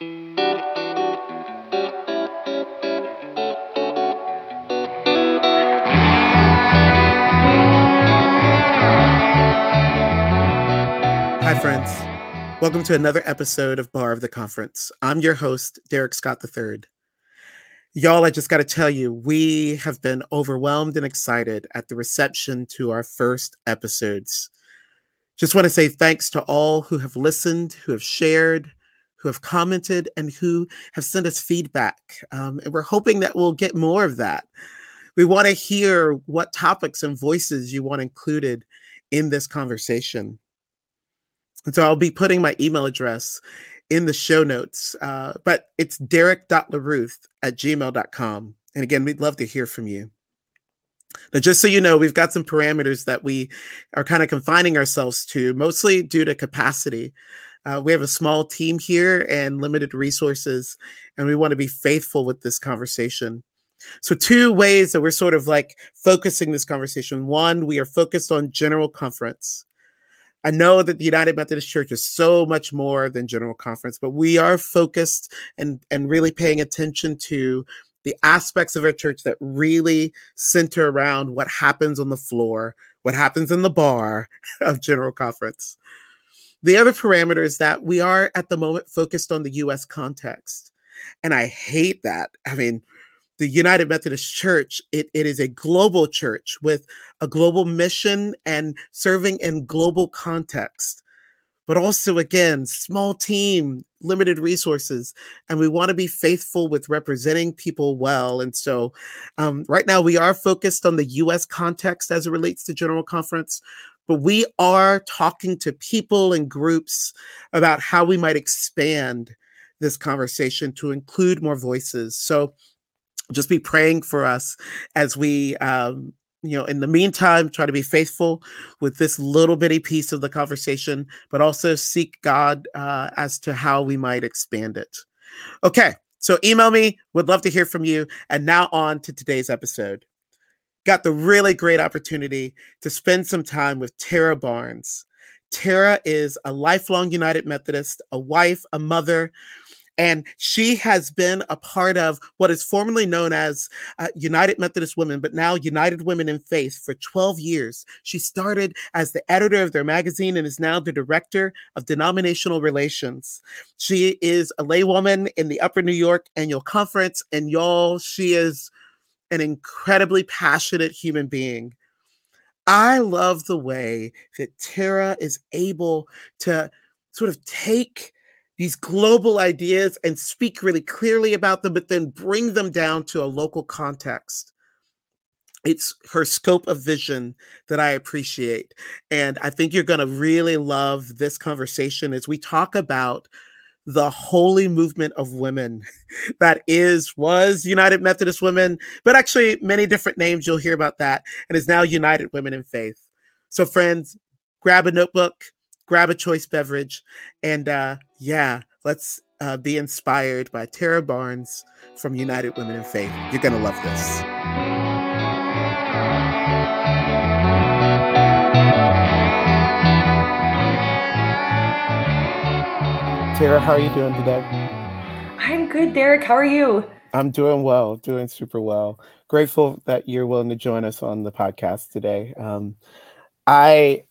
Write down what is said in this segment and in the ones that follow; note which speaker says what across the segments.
Speaker 1: Hi, friends. Welcome to another episode of Bar of the Conference. I'm your host, Derrick Scott III. Y'all, I just got to tell you, we have been overwhelmed and excited at the reception to our first episodes. Just want to say thanks to all who have listened, who have shared, who have commented, and who have sent us feedback. Um, and we're hoping that we'll get more of that. We want to hear what topics and voices you want included in this conversation. And so I'll be putting my email address in the show notes, uh, but it's derrick.luruth at gmail.com. And again, we'd love to hear from you. Now, just so you know, we've got some parameters that we are kind of confining ourselves to, mostly due to capacity. Uh, we have a small team here and limited resources, and we want to be faithful with this conversation. So, two ways that we're sort of like focusing this conversation. One, we are focused on general conference. I know that the United Methodist Church is so much more than General Conference, but we are focused and, and really paying attention to the aspects of our church that really center around what happens on the floor, what happens in the bar of General Conference. The other parameter is that we are at the moment focused on the US context. And I hate that. I mean, the United Methodist Church, it, it is a global church with a global mission and serving in global context. But also, again, small team, limited resources, and we want to be faithful with representing people well. And so, um, right now, we are focused on the US context as it relates to General Conference, but we are talking to people and groups about how we might expand this conversation to include more voices. So, just be praying for us as we um, you know in the meantime try to be faithful with this little bitty piece of the conversation but also seek god uh, as to how we might expand it okay so email me would love to hear from you and now on to today's episode got the really great opportunity to spend some time with tara barnes tara is a lifelong united methodist a wife a mother and she has been a part of what is formerly known as uh, United Methodist Women, but now United Women in Faith for 12 years. She started as the editor of their magazine and is now the director of denominational relations. She is a laywoman in the Upper New York Annual Conference, and y'all, she is an incredibly passionate human being. I love the way that Tara is able to sort of take these global ideas and speak really clearly about them, but then bring them down to a local context. It's her scope of vision that I appreciate. And I think you're going to really love this conversation as we talk about the holy movement of women that is was united methodist women but actually many different names you'll hear about that and is now united women in faith so friends grab a notebook grab a choice beverage, and uh, yeah, let's uh, be inspired by Tara Barnes from United Women in Faith. You're going to love this. Tara, how are you doing today?
Speaker 2: I'm good, Derrick. How are you?
Speaker 1: I'm doing well, doing super well. Grateful that you're willing to join us on the podcast today. Um, I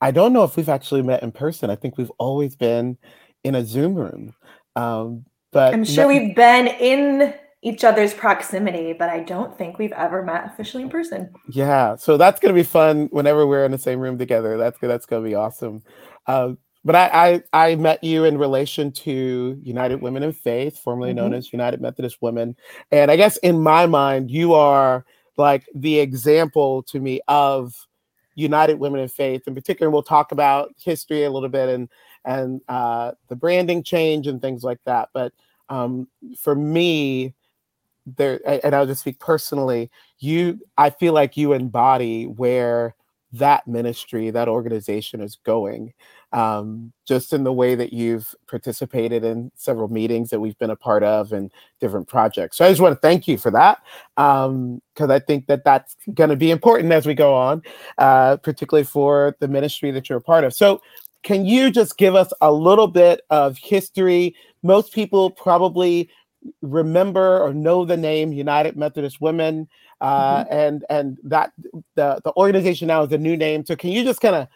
Speaker 1: I don't know if we've actually met in person. I think we've always been in a Zoom room. Um, but
Speaker 2: I'm sure no- we've been in each other's proximity, but I don't think we've ever met officially in person.
Speaker 1: Yeah, so that's gonna be fun whenever we're in the same room together. That's that's gonna be awesome. Uh, but I, I, I met you in relation to United Women in Faith, formerly mm-hmm. known as United Methodist Women, and I guess in my mind, you are like the example to me of United Women in Faith. In particular, we'll talk about history a little bit and and uh, the branding change and things like that. But um, for me, there, and I'll just speak personally. You, I feel like you embody where that ministry, that organization is going um, just in the way that you've participated in several meetings that we've been a part of and different projects. So I just want to thank you for that because um, I think that that's going to be important as we go on, uh, particularly for the ministry that you're a part of. So can you just give us a little bit of history? Most people probably remember or know the name United Methodist Women, uh, mm-hmm. and and that the the organization now is a new name. So can you just kind of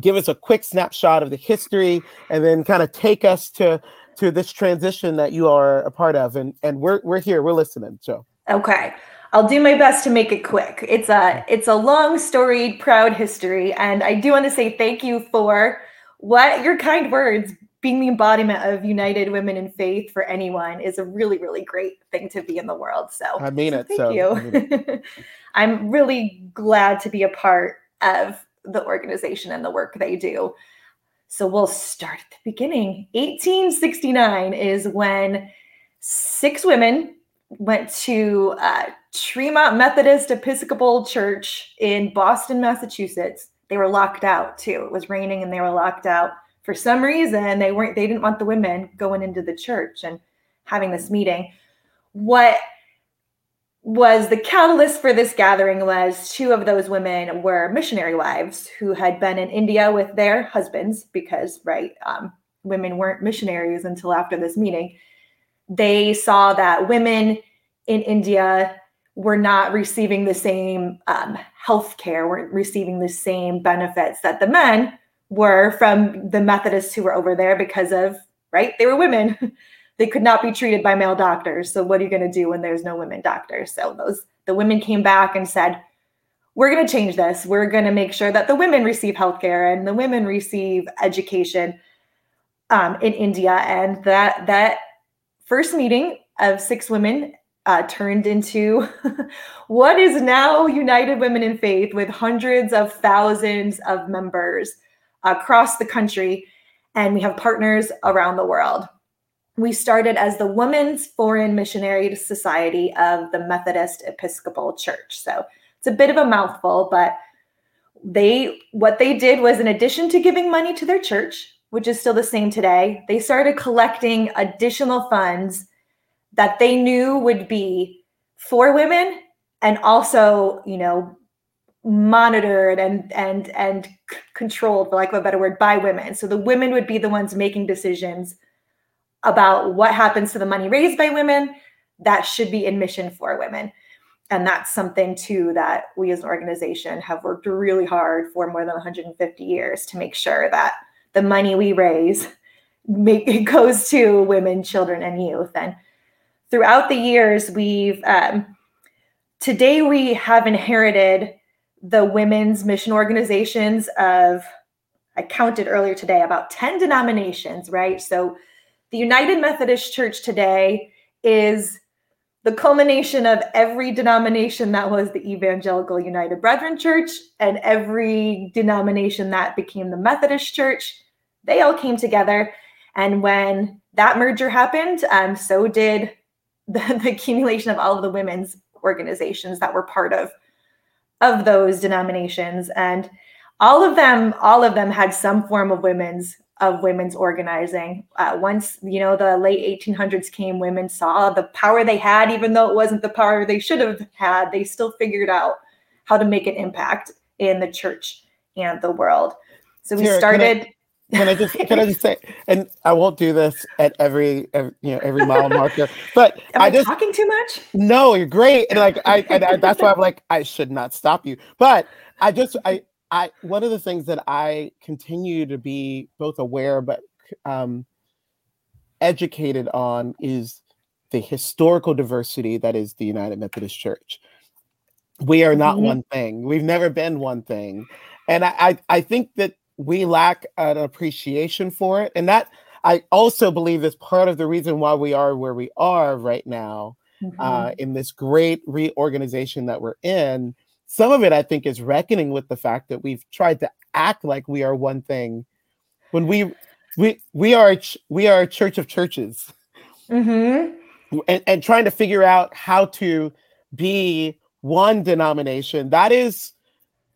Speaker 1: give us a quick snapshot of the history, and then kind of take us to to this transition that you are a part of? And and we're we're here, we're listening. So
Speaker 2: okay. I'll do my best to make it quick. It's a it's a long storied proud history and I do want to say thank you for what your kind words being the embodiment of united women in faith for anyone is a really really great thing to be in the world so
Speaker 1: i mean
Speaker 2: so
Speaker 1: it
Speaker 2: thank
Speaker 1: so,
Speaker 2: you
Speaker 1: I mean
Speaker 2: i'm really glad to be a part of the organization and the work they do. So we'll start at the beginning. 1869 is when six women went to uh, tremont methodist episcopal church in boston massachusetts. They were locked out too. It was raining and they were locked out. For some reason they weren't they didn't want the women going into the church and having this meeting. What was the catalyst for this gathering was two of those women were missionary wives who had been in india with their husbands because right um, women weren't missionaries until after this meeting they saw that women in india were not receiving the same um, health care weren't receiving the same benefits that the men were from the Methodists who were over there because of, right? They were women. they could not be treated by male doctors. So what are you going to do when there's no women doctors? So those the women came back and said, we're going to change this. We're going to make sure that the women receive healthcare and the women receive education um, in India. And that that first meeting of six women uh, turned into what is now United Women in Faith with hundreds of thousands of members across the country, and we have partners around the world. We started as the Women's Foreign Missionary Society of the Methodist Episcopal Church. So it's a bit of a mouthful, but they what they did was in addition to giving money to their church, which is still the same today, they started collecting additional funds that they knew would be for women and also, you know, monitored and and and controlled for lack of a better word by women so the women would be the ones making decisions about what happens to the money raised by women that should be in mission for women and that's something too that we as an organization have worked really hard for more than 150 years to make sure that the money we raise make it goes to women children and youth and throughout the years we've um, today we have inherited the women's mission organizations of I counted earlier today about 10 denominations, right? So the United Methodist Church today is the culmination of every denomination that was the Evangelical United Brethren Church and every denomination that became the Methodist Church. They all came together. And when that merger happened, um, so did the, the accumulation of all of the women's organizations that were part of of those denominations and all of them all of them had some form of women's of women's organizing. Uh, once you know the late 1800s came women saw the power they had even though it wasn't the power they should have had they still figured out how to make an impact in the church and the world. So we started
Speaker 1: can I just can I just say, and I won't do this at every, every you know every mile marker, but
Speaker 2: Am I, I
Speaker 1: just
Speaker 2: talking too much.
Speaker 1: No, you're great, and like I, and I that's why I'm like I should not stop you, but I just I I one of the things that I continue to be both aware but um, educated on is the historical diversity that is the United Methodist Church. We are not mm-hmm. one thing. We've never been one thing, and I I, I think that we lack an appreciation for it. And that I also believe is part of the reason why we are where we are right now uh, mm-hmm. uh, in this great reorganization that we're in. Some of it, I think, is reckoning with the fact that we've tried to act like we are one thing when we we we are we are a church of churches,
Speaker 2: mm-hmm.
Speaker 1: and, and trying to figure out how to be one denomination. That is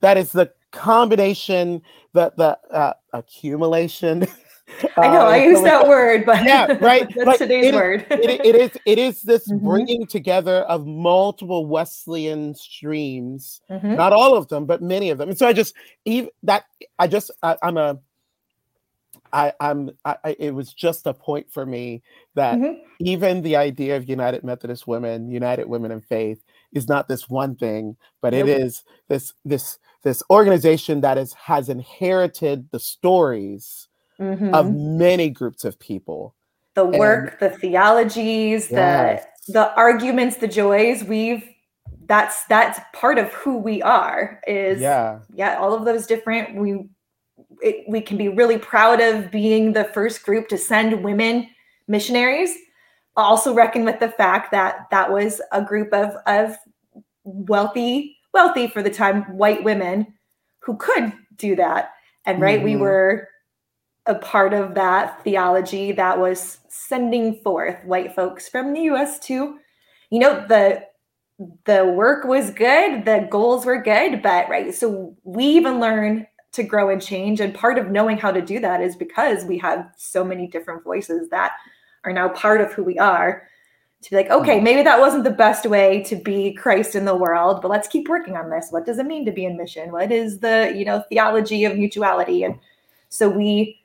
Speaker 1: that is the combination, the the uh, accumulation.
Speaker 2: I know uh, I use that word, but
Speaker 1: yeah, right.
Speaker 2: that's like, today's
Speaker 1: it
Speaker 2: word.
Speaker 1: Is, it, it is it is this mm-hmm. bringing together of multiple Wesleyan streams, mm-hmm. not all of them, but many of them. And so I just even that I just I, I'm a I, I'm. I, it was just a point for me that mm-hmm. even the idea of United Methodist Women, United Women in Faith, is not this one thing, but it is this this this organization that is has inherited the stories mm-hmm. of many groups of people.
Speaker 2: The work, and, the theologies, yes. the the arguments, the joys. We've that's that's part of who we are. Is yeah, yeah. All of those different. We it, we can be really proud of being the first group to send women missionaries. Also reckon with the fact that that was a group of of wealthy, wealthy for the time white women who could do that. And right, mm-hmm. we were a part of that theology that was sending forth white folks from the US to, you know, the the work was good, the goals were good, but right. So we even learn to grow and change. And part of knowing how to do that is because we have so many different voices that are now part of who we are. To be like, okay, mm-hmm. maybe that wasn't the best way to be Christ in the world, but let's keep working on this. What does it mean to be in mission? What is the, you know, theology of mutuality? And so we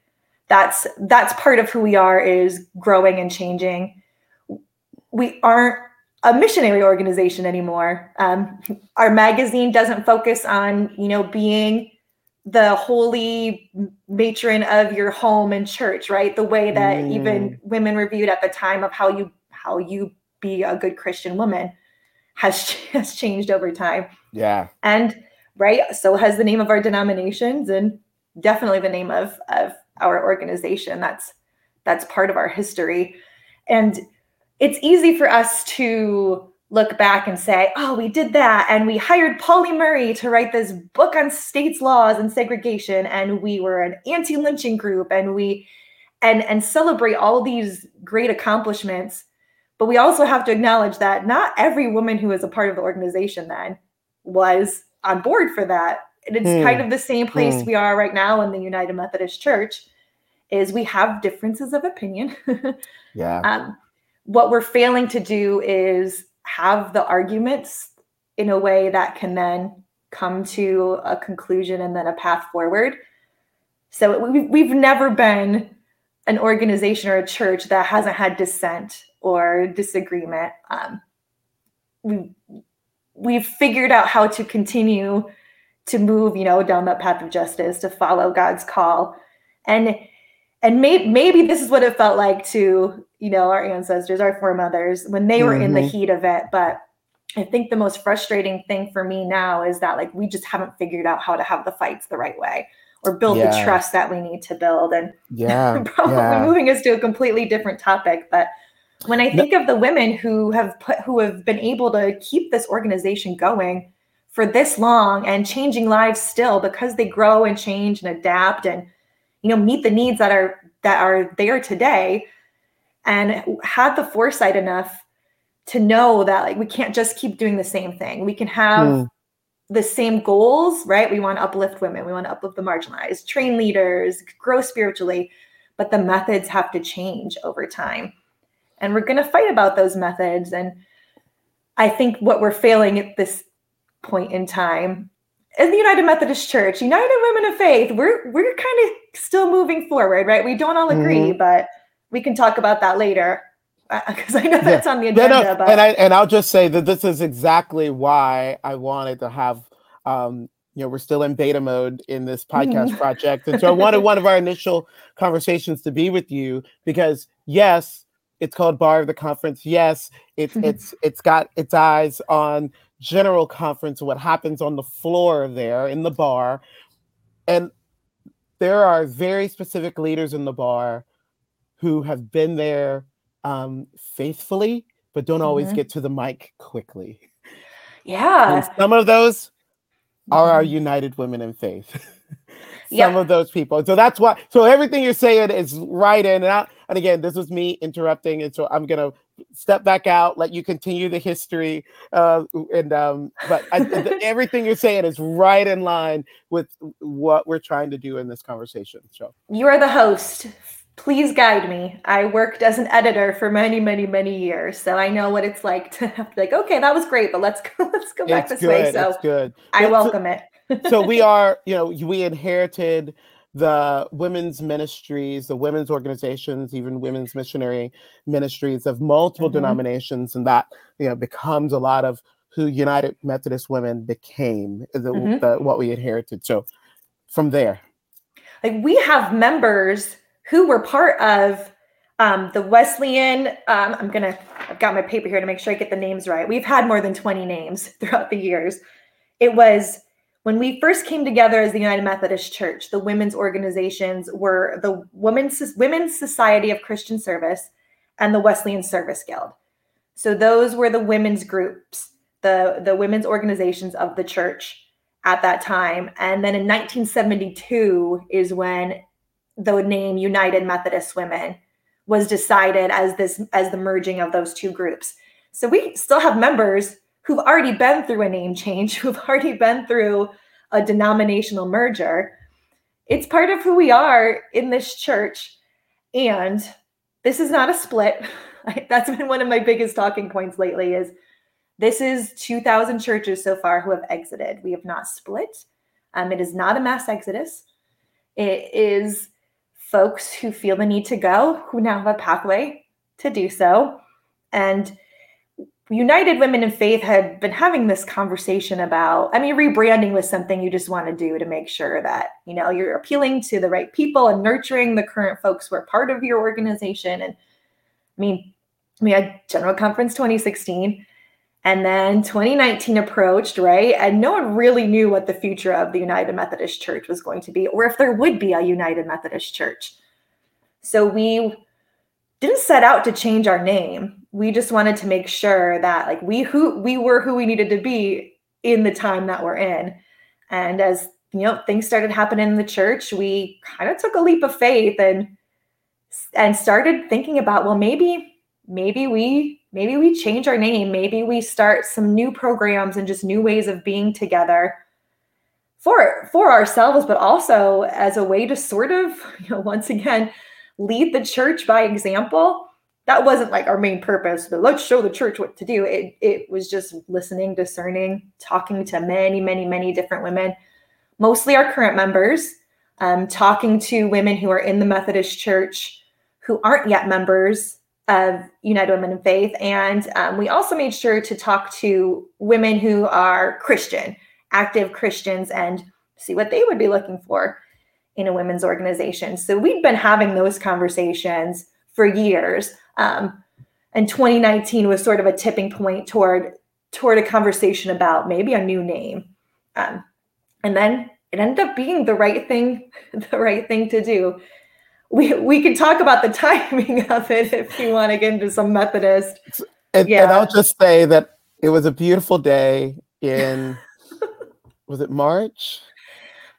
Speaker 2: that's that's part of who we are is growing and changing. We aren't a missionary organization anymore. Um, our magazine doesn't focus on, you know, being the holy matron of your home and church, right? The way that mm. even women reviewed at the time of how you how you be a good Christian woman has has changed over time.
Speaker 1: Yeah.
Speaker 2: And right, so has the name of our denominations and definitely the name of of our organization. That's that's part of our history. And it's easy for us to look back and say, oh, we did that. And we hired Pauli Murray to write this book on states laws and segregation. And we were an anti-lynching group and we and and celebrate all these great accomplishments. But we also have to acknowledge that not every woman who was a part of the organization then was on board for that. And it's mm. kind of the same place mm. we are right now in the United Methodist Church is we have differences of opinion.
Speaker 1: yeah. Um,
Speaker 2: what we're failing to do is have the arguments in a way that can then come to a conclusion and then a path forward. So we've, we've never been an organization or a church that hasn't had dissent or disagreement. Um, we we've figured out how to continue to move, you know, down that path of justice to follow God's call, and and maybe maybe this is what it felt like to you know our ancestors our foremothers when they were mm-hmm. in the mm-hmm. heat of it but i think the most frustrating thing for me now is that like we just haven't figured out how to have the fights the right way or build yeah. the trust that we need to build and
Speaker 1: yeah
Speaker 2: probably yeah. moving us to a completely different topic but when i think no. of the women who have put who have been able to keep this organization going for this long and changing lives still because they grow and change and adapt and you know meet the needs that are that are there today. And had the foresight enough to know that like we can't just keep doing the same thing. We can have mm. the same goals right? We want to uplift women. We want to uplift the marginalized train leaders grow spiritually but the methods have to change over time. And we're going to fight about those methods. And i think what we're failing at this point in time in the United Methodist Church, United Women of Faith, we're we're kind of still moving forward, right? We don't all agree, mm-hmm. but we can talk about that later because uh, I know that's yeah. on the agenda. Yeah, no, but...
Speaker 1: and I and I'll just say that this is exactly why I wanted to have. Um, you know, we're still in beta mode in this podcast mm-hmm. project, and so I wanted one of our initial conversations to be with you because yes, it's called Bar of the Conference. Yes, it's it's it's got its eyes on general conference, what happens on the floor there in the bar. And there are very specific leaders in the bar who have been there um, faithfully, but don't always mm-hmm. get to the mic quickly.
Speaker 2: Yeah.
Speaker 1: And some of those are our mm-hmm. United Women in Faith. some yep. of those people. So that's why. So everything you're saying is right in and out. And again, this was me interrupting, and so I'm gonna step back out, let you continue the history. Uh, and um, but I, everything you're saying is right in line with what we're trying to do in this conversation. So
Speaker 2: you are the host. Please guide me. I worked as an editor for many, many, many years, so I know what it's like to have to like. Okay, that was great, but let's go. Let's go back
Speaker 1: it's
Speaker 2: this
Speaker 1: good,
Speaker 2: way. So
Speaker 1: it's good.
Speaker 2: I welcome it.
Speaker 1: so we are, you know, we inherited the women's ministries, the women's organizations, even women's missionary ministries of multiple
Speaker 2: Mhm.
Speaker 1: denominations, and that you know becomes a lot of who United Methodist Women became, the,
Speaker 2: Mhm.
Speaker 1: the what we inherited. So from there,
Speaker 2: like we have members who were part of um, the Wesleyan. Um, I'm gonna, I've got my paper here to make sure I get the names right. We've had more than 20 names throughout the years. It was when we first came together as the United Methodist Church. The women's organizations were the Women's Women's Society of Christian Service and the Wesleyan Service Guild. So those were the women's groups, the the women's organizations of the church at that time. And then in 1972 is when the name United Methodist Women was decided as this as the merging of those two groups. So we still have members who've already been through a name change, who've already been through a denominational merger. It's part of who we are in this church. And this is not a split. That's been one of my biggest talking points lately is this is 2000 churches so far who have exited. We have not split. Um, it is not a mass exodus. It is folks who feel the need to go, who now have a pathway to do so. And United Women in Faith had been having this conversation about, I mean, rebranding was something you just want to do to make sure that, you know, you're appealing to the right people and nurturing the current folks who are part of your organization. And I mean, we had General Conference 2016. And then 2019 approached, right? And no one really knew what the future of the United Methodist Church was going to be, or if there would be a United Methodist Church. So we didn't set out to change our name. We just wanted to make sure that like we who we were who we needed to be in the time that we're in. And as you know, things started happening in the church, we kind of took a leap of faith and and started thinking about, well, maybe, maybe we maybe we change our name, maybe we start some new programs and just new ways of being together for for ourselves, but also as a way to sort of, you know, once again, lead the church by example. That wasn't like our main purpose, but let's show the church what to do. It it was just listening, discerning, talking to many, many, many different women, mostly our current members, um, talking to women who are in the Methodist Church who aren't yet members of United Women in Faith. And um, we also made sure to talk to women who are Christian, active Christians, and see what they would be looking for in a women's organization. So we'd been having those conversations for years. Um, and 2019 was sort of a tipping point toward toward a conversation about maybe a new name. Um, and then it ended up being the right thing, the right thing to do we we can talk about the timing of it if you want to get into some Methodist.
Speaker 1: And, yeah. and I'll just say that it was a beautiful day in was it March?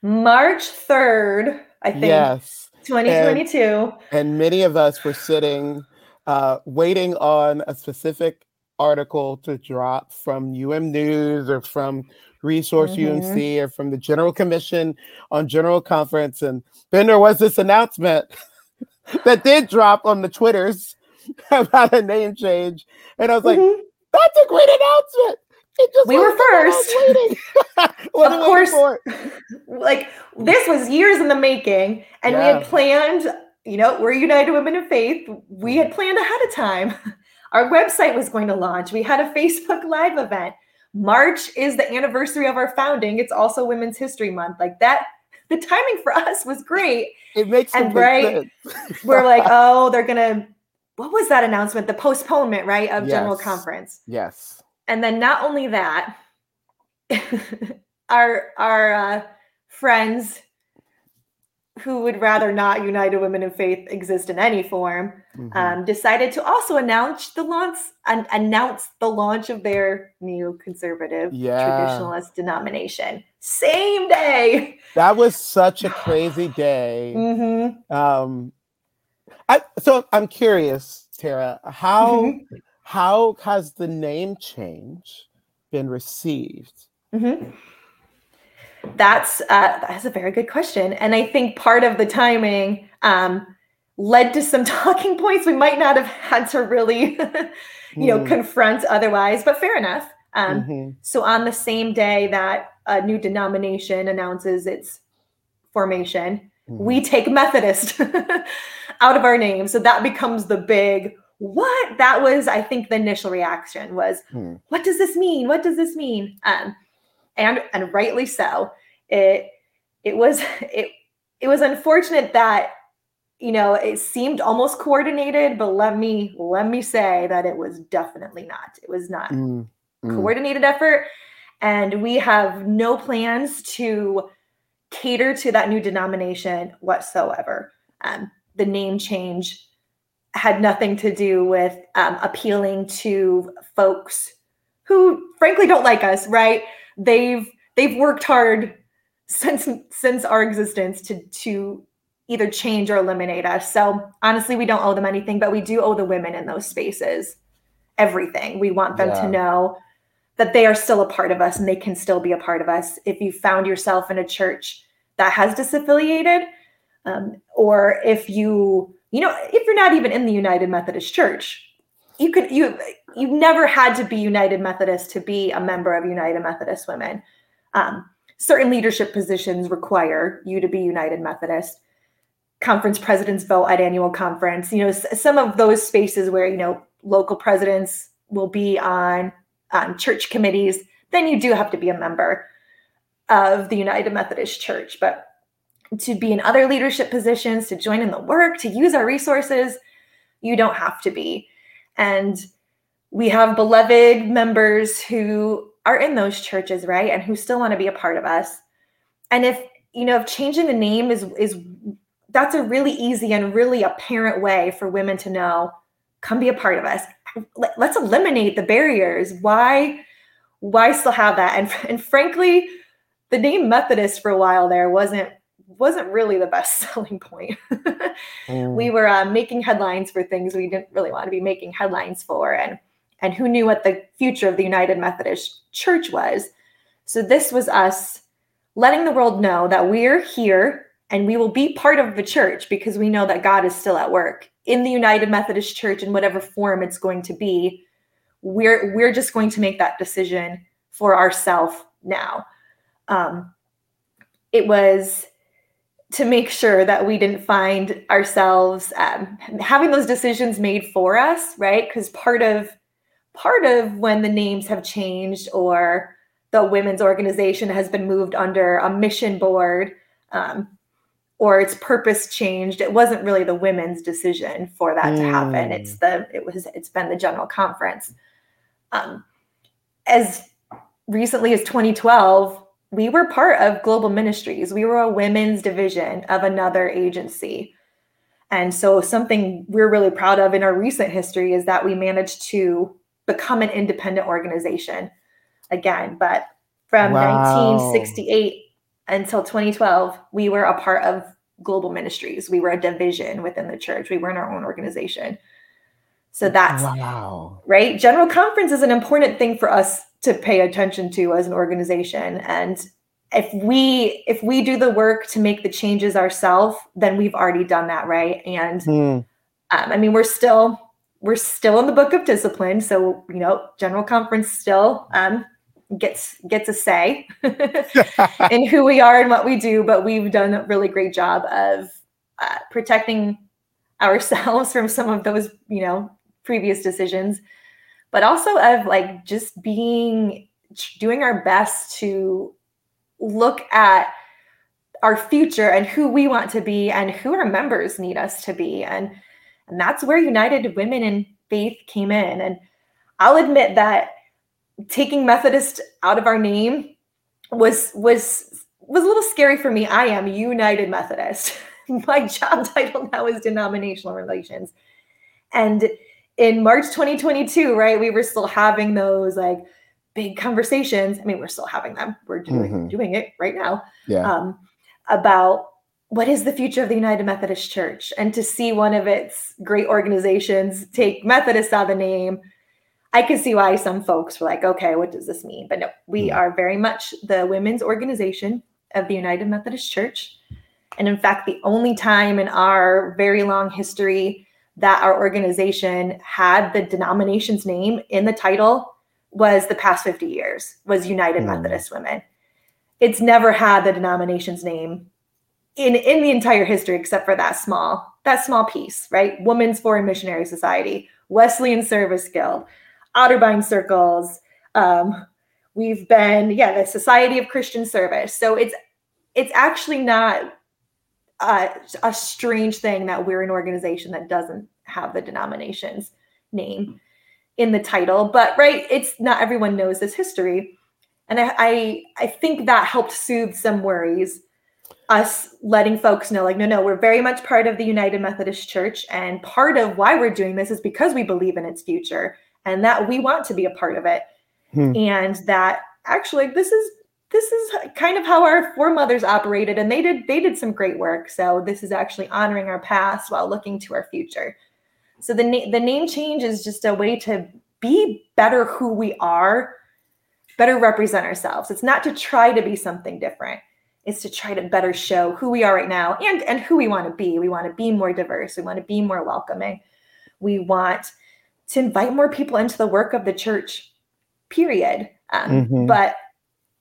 Speaker 2: March 3rd, I think.
Speaker 1: Yes.
Speaker 2: 2022.
Speaker 1: And, and many of us were sitting uh, waiting on a specific article to drop from UM News or from Resource mm-hmm. UMC or from the General Commission on General Conference. And then there was this announcement that did drop on the Twitters about a name change. And I was like, mm-hmm. that's a great announcement.
Speaker 2: we were first. of course, like this was years in the making, and yeah. we had planned. You know, we're United Women in Faith. We had planned ahead of time. Our website was going to launch. We had a Facebook Live event. March is the anniversary of our founding. It's also Women's History Month. Like that, the timing for us was great.
Speaker 1: It makes
Speaker 2: and right. we're like, oh, they're gonna. What was that announcement? The postponement, right, of yes. General Conference.
Speaker 1: Yes.
Speaker 2: And then not only that, our our uh, friends who would rather not United Women in Faith exist in any form, mm-hmm. um, decided to also announce the launch and announce the launch of their new conservative yeah. traditionalist denomination. Same day.
Speaker 1: That was such a crazy day.
Speaker 2: mm-hmm.
Speaker 1: um, I, so I'm curious, Tara, how mm-hmm. how has the name change been received?
Speaker 2: Mm-hmm. That's uh, that's a very good question, and I think part of the timing um, led to some talking points we might not have had to really, you know, confront otherwise. But fair enough. Um, mm-hmm. So on the same day that a new denomination announces its formation, Mm-hmm. We take Methodist out of our name. So that becomes the big what that was i think the initial reaction was hmm. what does this mean what does this mean um and and rightly so. It it was it it was unfortunate that you know it seemed almost coordinated but let me let me say that it was definitely not. It was not mm, mm. coordinated effort and we have no plans to cater to that new denomination whatsoever. Um, the name change had nothing to do with um, appealing to folks who frankly don't like us right they've they've worked hard since since our existence to to either change or eliminate us. So honestly, we don't owe them anything, but we do owe the women in those spaces everything. We want them yeah. to know that they are still a part of us and they can still be a part of us. If you found yourself in a church that has disaffiliated, um, or if you, you know, if you're not even in the United Methodist Church, you could you you never had to be United Methodist to be a member of United Methodist Women. Um, certain leadership positions require you to be United Methodist. Conference presidents vote at annual conference. You know some of those spaces where you know local presidents will be on on church committees then you do have to be a member of the united methodist church. But to be in other leadership positions to join in the work to use our resources you don't have to be and we have beloved members who are in those churches right? And who still want to be a part of us. And if you know if changing the name is is that's a really easy and really apparent way for women to know come be a part of us. Let's eliminate the barriers. Why why still have that? And, and frankly the name methodist for a while there wasn't wasn't really the best selling point mm. we were uh, making headlines for things we didn't really want to be making headlines for and and who knew what the future of the united methodist church was so this was us letting the world know that we're here and we will be part of the church because we know that God is still at work in the United Methodist Church in whatever form it's going to be. We're we're just going to make that decision for ourselves now. Um, it was to make sure that we didn't find ourselves um, having those decisions made for us, right? Because part of part of when the names have changed or the women's organization has been moved under a mission board. Um, or its purpose changed it wasn't really the women's decision for that mm. to happen it's mm. the it was it's been the general conference um, as recently as 2012 we were part of global ministries we were a women's division of another agency and so something we're really proud of in our recent history is that we managed to become an independent organization again but from wow. 1968 until 2012, we were a part of global ministries. We were a division within the church. We weren't our own organization. So that's wow. right. General conference is an important thing for us to pay attention to as an organization. And if we if we do the work to make the changes ourselves, then we've already done that, right? And hmm. um, I mean, we're still we're still in the book of discipline. So you know, general conference still um, gets gets a say in who we are and what we do but we've done a really great job of uh, protecting ourselves from some of those you know previous decisions but also of like just being doing our best to look at our future and who we want to be and who our members need us to be and and that's where united women in faith came in and i'll admit that taking Methodist out of our name was was was a little scary for me. I am United Methodist. My job title now is denominational relations. And in March 2022, right, we were still having those like big conversations. I mean, we're still having them. We're doing mm-hmm. doing it right now.
Speaker 3: Yeah.
Speaker 2: Um, about what is the future of the United Methodist Church, and to see one of its great organizations take Methodist out of the name I can see why some folks were like, okay, what does this mean? But no, we hmm. are very much the women's organization of the United Methodist Church. And in fact, the only time in our very long history that our organization had the denomination's name in the title was the past 50 years, was United mm. Methodist Women. It's never had the denomination's name in in the entire history except for that small that small piece, right? Women's Foreign Missionary Society, Wesleyan Service Guild, Otterbein Circles. Um, we've been, yeah, the Society of Christian Service. So it's it's actually not uh, a strange thing that we're an organization that doesn't have the denomination's name in the title. But right, it's not everyone knows this history. And I, I, I think that helped soothe some worries us letting folks know like no no we're very much part of the united methodist church and part of why we're doing this is because we believe in its future and that we want to be a part of it hmm. and that actually this is this is kind of how our foremothers operated and they did they did some great work so this is actually honoring our past while looking to our future so the, na- the name change is just a way to be better who we are better represent ourselves it's not to try to be something different it's to try to better show who we are right now and and who we want to be. We want to be more diverse. We want to be more welcoming. We want to invite more people into the work of the church. Period. Um, mm-hmm. But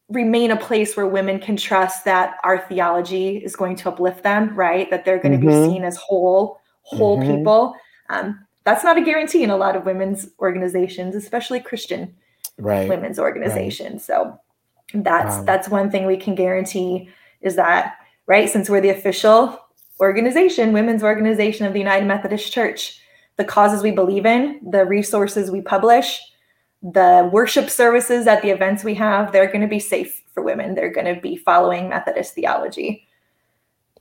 Speaker 2: remain a place where women can trust that our theology is going to uplift them. Right? That they're going to mm-hmm. be seen as whole whole mm-hmm. people. Um, that's not a guarantee in a lot of women's organizations, especially Christian right. women's organizations. Right. So that's um, that's one thing we can guarantee is that right since we're the official organization women's organization of the united methodist church the causes we believe in the resources we publish the worship services at the events we have they're going to be safe for women. They're going to be following methodist theology.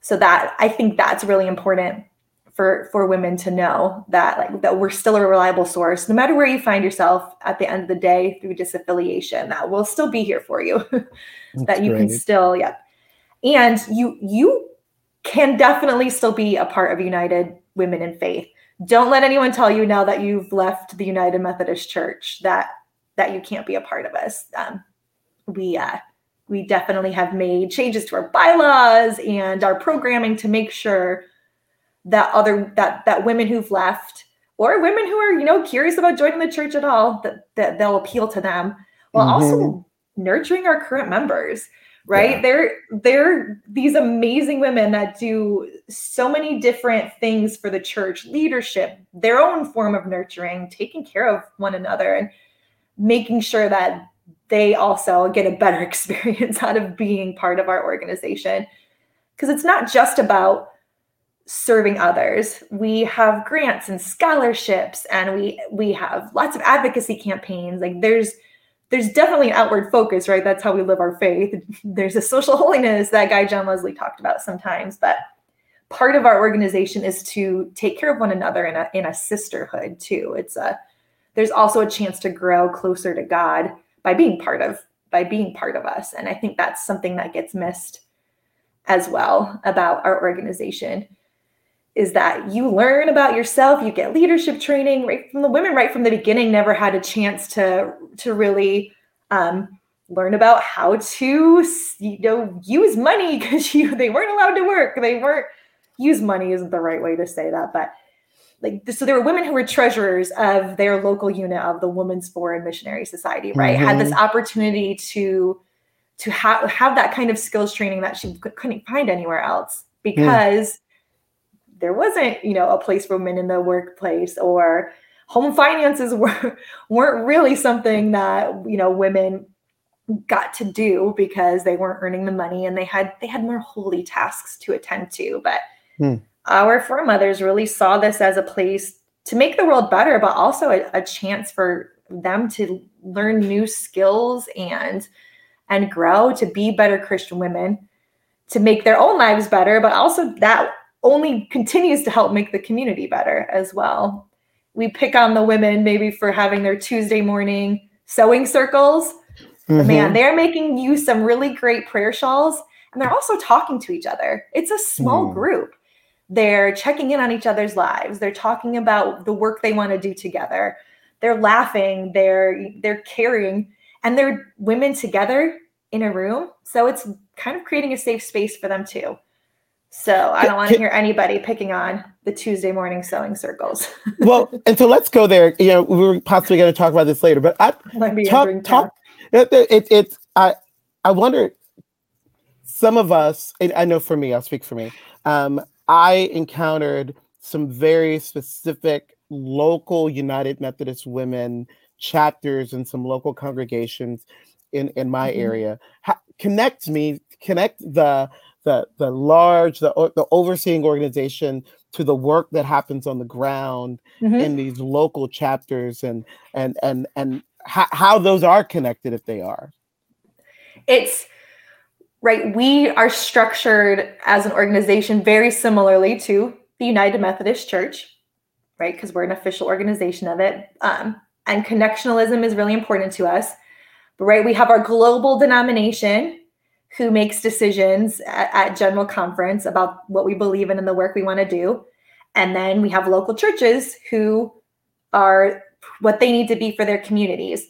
Speaker 2: So that i think that's really important for for women to know that like that we're still a reliable source. No matter where you find yourself at the end of the day through disaffiliation that we'll still be here for you. That you great. can still yeah. And you you can definitely still be a part of united women in faith don't let anyone tell you now that you've left the united methodist church that that you can't be a part of us um, we uh we definitely have made changes to our bylaws and our programming to make sure that other that that women who've left or women who are you know curious about joining the church at all that, that they'll appeal to them while mm-hmm. also nurturing our current members right yeah. they're they're these amazing women that do so many different things for the church leadership their own form of nurturing taking care of one another and making sure that they also get a better experience out of being part of our organization because it's not just about serving others. We have grants and scholarships and we we have lots of advocacy campaigns. Like there's there's definitely an outward focus, right? That's how we live our faith. There's a social holiness that guy John Wesley talked about sometimes, but part of our organization is to take care of one another in a in a sisterhood too. It's a there's also a chance to grow closer to God by being part of by being part of us. And I think that's something that gets missed as well about our organization is that you learn about yourself you get leadership training right from the women right from the beginning never had a chance to to really um, learn about how to you know use money because you they weren't allowed to work they weren't use money isn't the right way to say that but like so there were women who were treasurers of their local unit of the women's foreign missionary society right mm-hmm. had this mm-hmm. opportunity to to have have that kind of skills training that she couldn't find anywhere else hmm. because mm there wasn't, you know, a place for women in the workplace or home finances were weren't really something that, you know, women got to do because they weren't earning the money and they had they had more holy tasks to attend to. But hmm. our foremothers really saw this as a place to make the world better, but also a, a chance for them to learn new skills and and grow to be better Christian women, to make their own lives better, but also that only continues to help make the community better as well. We pick on the women maybe for having their Tuesday morning sewing circles. Mm-hmm. Man, they're making you some really great prayer shawls and they're also talking to each other. It's a small mm. group. They're checking in on each other's lives. They're talking about the work they want to do together. They're laughing, they're they're caring and they're women together in a room. So it's kind of creating a safe space for them too. So I don't want to hear anybody picking on the Tuesday morning sewing circles.
Speaker 1: well, and so let's go there. You know, we are possibly going to talk about this later, but I talk, talk it, it, it's I I wonder some of us, I know for me, I'll speak for me. Um, I encountered some very specific local United Methodist women chapters and some local congregations in in my mm-hmm. area. Ha- connect me, connect the the the large the the overseeing organization to the work that happens on the ground mm-hmm. in these local chapters and and and and how, how those are connected if they are.
Speaker 2: It's right? We are structured as an organization very similarly to the United Methodist Church, right? Because we're an official organization of it. Um, and connectionalism is really important to us. But, right, we have our global denomination who makes decisions at, at general conference about what we believe in and the work we want to do. And then we have local churches who are what they need to be for their communities.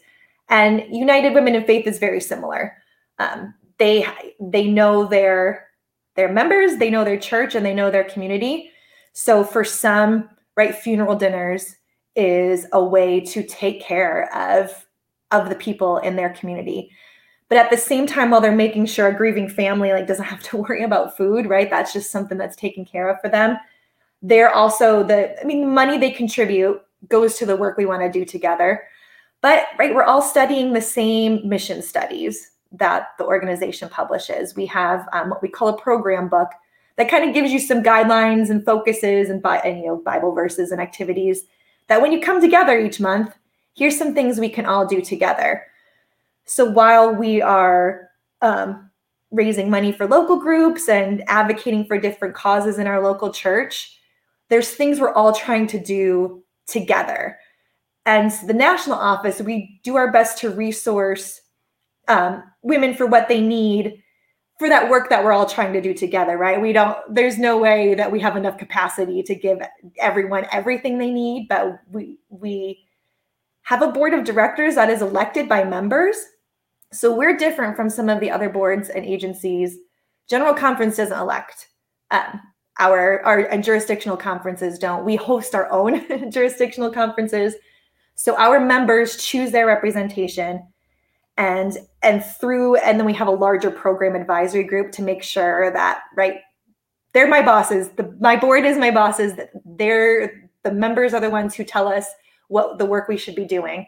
Speaker 2: And United Women in Faith is very similar. Um, they they know their their members, they know their church, and they know their community. So for some, right, funeral dinners is a way to take care of of the people in their community. But at the same time, while they're making sure a grieving family like doesn't have to worry about food, right? That's just something that's taken care of for them. They're also the, I mean, the money they contribute goes to the work we want to do together. But right, we're all studying the same mission studies that the organization publishes. We have um, what we call a program book that kind of gives you some guidelines and focuses and, and you know Bible verses and activities that when you come together each month, here's some things we can all do together. So while we are um, raising money for local groups and advocating for different causes in our local church, there's things we're all trying to do together. And the national office, we do our best to resource um, women for what they need for that work that we're all trying to do together, right? We don't, there's no way that we have enough capacity to give everyone everything they need, but we, we have a board of directors that is elected by members. So we're different from some of the other boards and agencies. General conference doesn't elect. Um, our, our jurisdictional conferences don't. We host our own jurisdictional conferences. So our members choose their representation and and through and then we have a larger program advisory group to make sure that right they're my bosses the my board is my bosses they're the members are the ones who tell us what the work we should be doing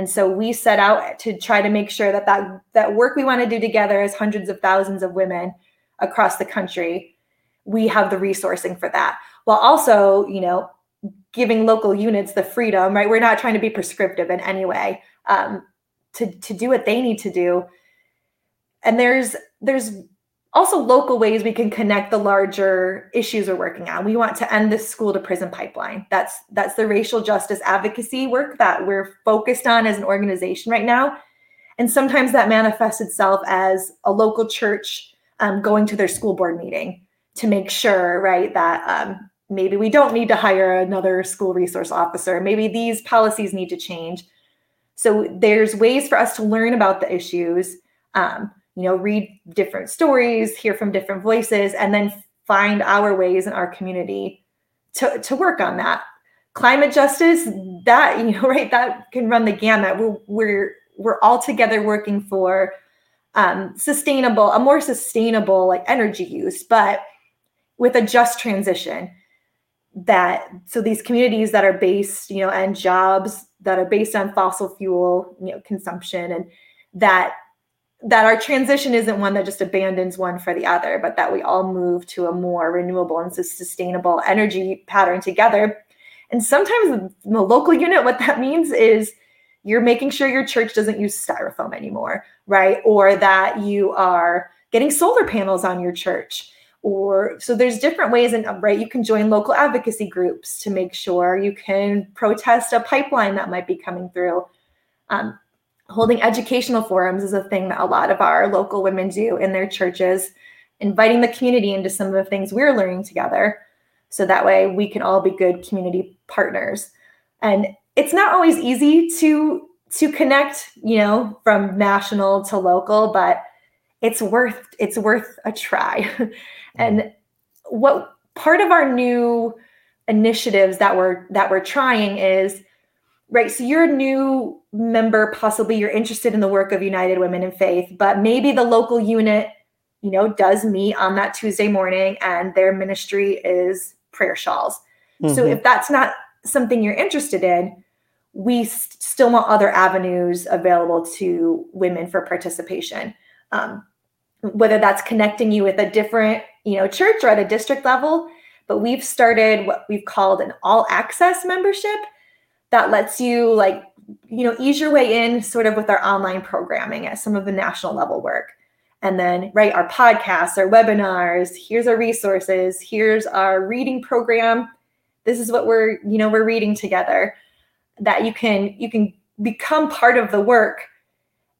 Speaker 2: and so we set out to try to make sure that that, that work we want to do together as hundreds of thousands of women across the country we have the resourcing for that while also you know giving local units the freedom right? We're not trying to be prescriptive in any way um, to to do what they need to do. And there's there's also local ways we can connect the larger issues we're working on. We want to end the school to prison pipeline. That's that's the racial justice advocacy work that we're focused on as an organization right now. And sometimes that manifests itself as a local church um, going to their school board meeting to make sure right that um, maybe we don't need to hire another school resource officer. Maybe these policies need to change. So there's ways for us to learn about the issues, um, you know, read different stories, hear from different voices, and then find our ways in our community to, to work on that. Climate justice, that, you know, right, that can run the gamut. We're, we're, we're all together working for um, sustainable, a more sustainable like energy use, but with a just transition that so these communities that are based you know and jobs that are based on fossil fuel you know consumption and that that our transition isn't one that just abandons one for the other but that we all move to a more renewable and sustainable energy pattern together. And sometimes the local unit what that means is you're making sure your church doesn't use styrofoam anymore right? Or that you are getting solar panels on your church. Or so there's different ways and right you can join local advocacy groups to make sure you can protest a pipeline that might be coming through. Um, holding educational forums is a thing that a lot of our local women do in their churches inviting the community into some of the things we're learning together. So that way we can all be good community partners. And it's not always easy to to connect you know from national to local but it's worth it's worth a try. Mm-hmm. And what part of our new initiatives that we're that we're trying is right so you're a new member possibly you're interested in the work of united women in faith but maybe the local unit you know, does meet on that Tuesday morning and their ministry is prayer shawls. Mm-hmm. So if that's not something you're interested in, we st- still want other avenues available to women for participation. Um, whether that's connecting you with a different, you know, church or at a district level, but we've started what we've called an all access membership that lets you like, you know, ease your way in sort of with our online programming at some of the national level work. And then right our podcasts our webinars here's our resources here's our reading program. This is what we're you know we're reading together that you can you can become part of the work.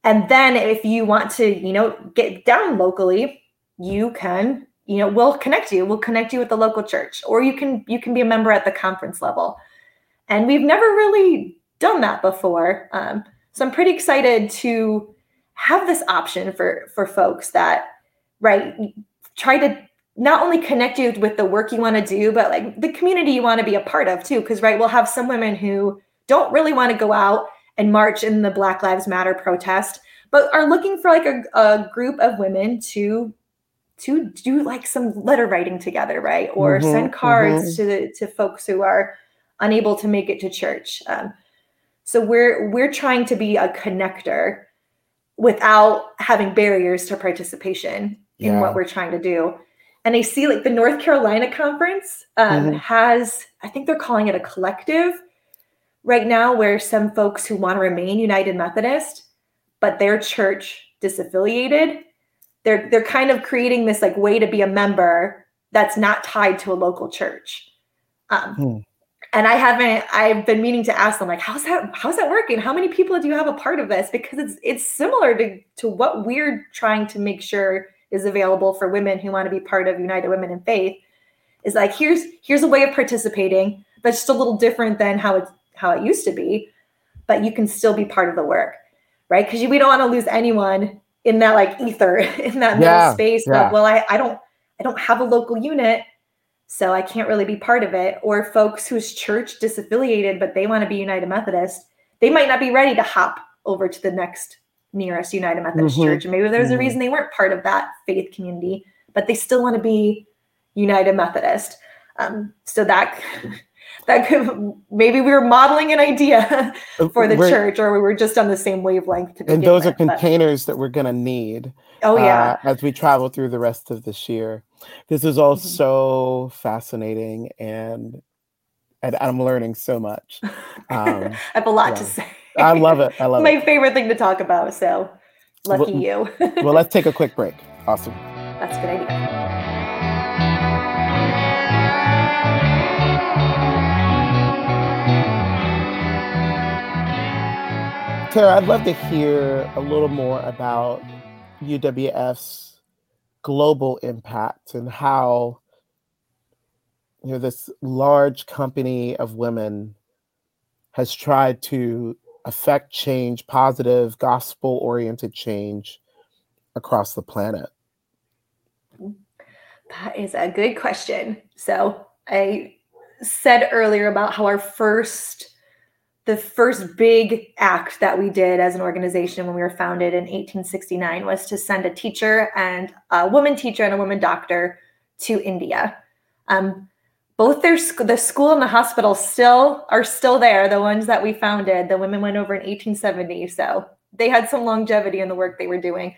Speaker 2: And then if you want to you know get down locally you can you know we'll connect you. We'll connect you with the local church or you can you can be a member at the conference level and we've never really done that before um, so i'm pretty excited to have this option for for folks that right try to not only connect you with the work you want to do but like the community you want to be a part of too because right we'll have some women who don't really want to go out and march in the black lives matter protest but are looking for like a, a group of women to to do like some letter writing together right or mm-hmm, send cards mm-hmm. to to folks who are unable to make it to church um, so we're we're trying to be a connector without having barriers to participation in what we're trying to do. And I see like the North Carolina conference um, mm-hmm. has, I think they're calling it a collective right now, where some folks who want to remain United Methodist, but their church disaffiliated, they're they're kind of creating this like way to be a member that's not tied to a local church. Um, hmm and I haven't I've been meaning to ask them like how's that how's that working? How many people do you have a part of this? Because it's it's similar to to what we're trying to make sure is available for women who want to be part of United Women in Faith. Is like here's here's a way of participating that's just a little different than how it's how it used to be, but you can still be part of the work, right? Because we don't want to lose anyone in that like ether in that yeah, middle space. Yeah. Of, well, I I don't I don't have a local unit so I can't really be part of it. Or folks whose church disaffiliated, but they want to be United Methodist, they might not be ready to hop over to the next nearest United Methodist mm-hmm. church. And maybe there's mm-hmm. a reason they weren't part of that faith community, but they still want to be United Methodist. Um, so that that could maybe we were modeling an idea for the we're, church, or we were just on the same wavelength.
Speaker 1: and those with, are containers but. that we're going to need.
Speaker 2: Oh yeah,
Speaker 1: uh, as we travel through the rest of this year. This is all mm-hmm. so fascinating and and I'm learning so much. Um,
Speaker 2: I have a lot yeah. to say.
Speaker 1: I love it. I love
Speaker 2: My
Speaker 1: it.
Speaker 2: My favorite thing to talk about. So lucky
Speaker 1: well,
Speaker 2: you.
Speaker 1: well, let's take a quick break. Awesome.
Speaker 2: That's a good idea.
Speaker 1: Tara, I'd love to hear a little more about UWF's global impact and how you know this large company of women has tried to affect change positive gospel oriented change across the planet?
Speaker 2: That is a good question. So i said earlier about how our first the first big act that we did as an organization when we were founded in 1869 was to send a teacher and a woman teacher and a woman doctor to India. Um, both their the school and the hospital still are still there. The ones that we founded, the women went over in 1870, so they had some longevity in the work they were doing.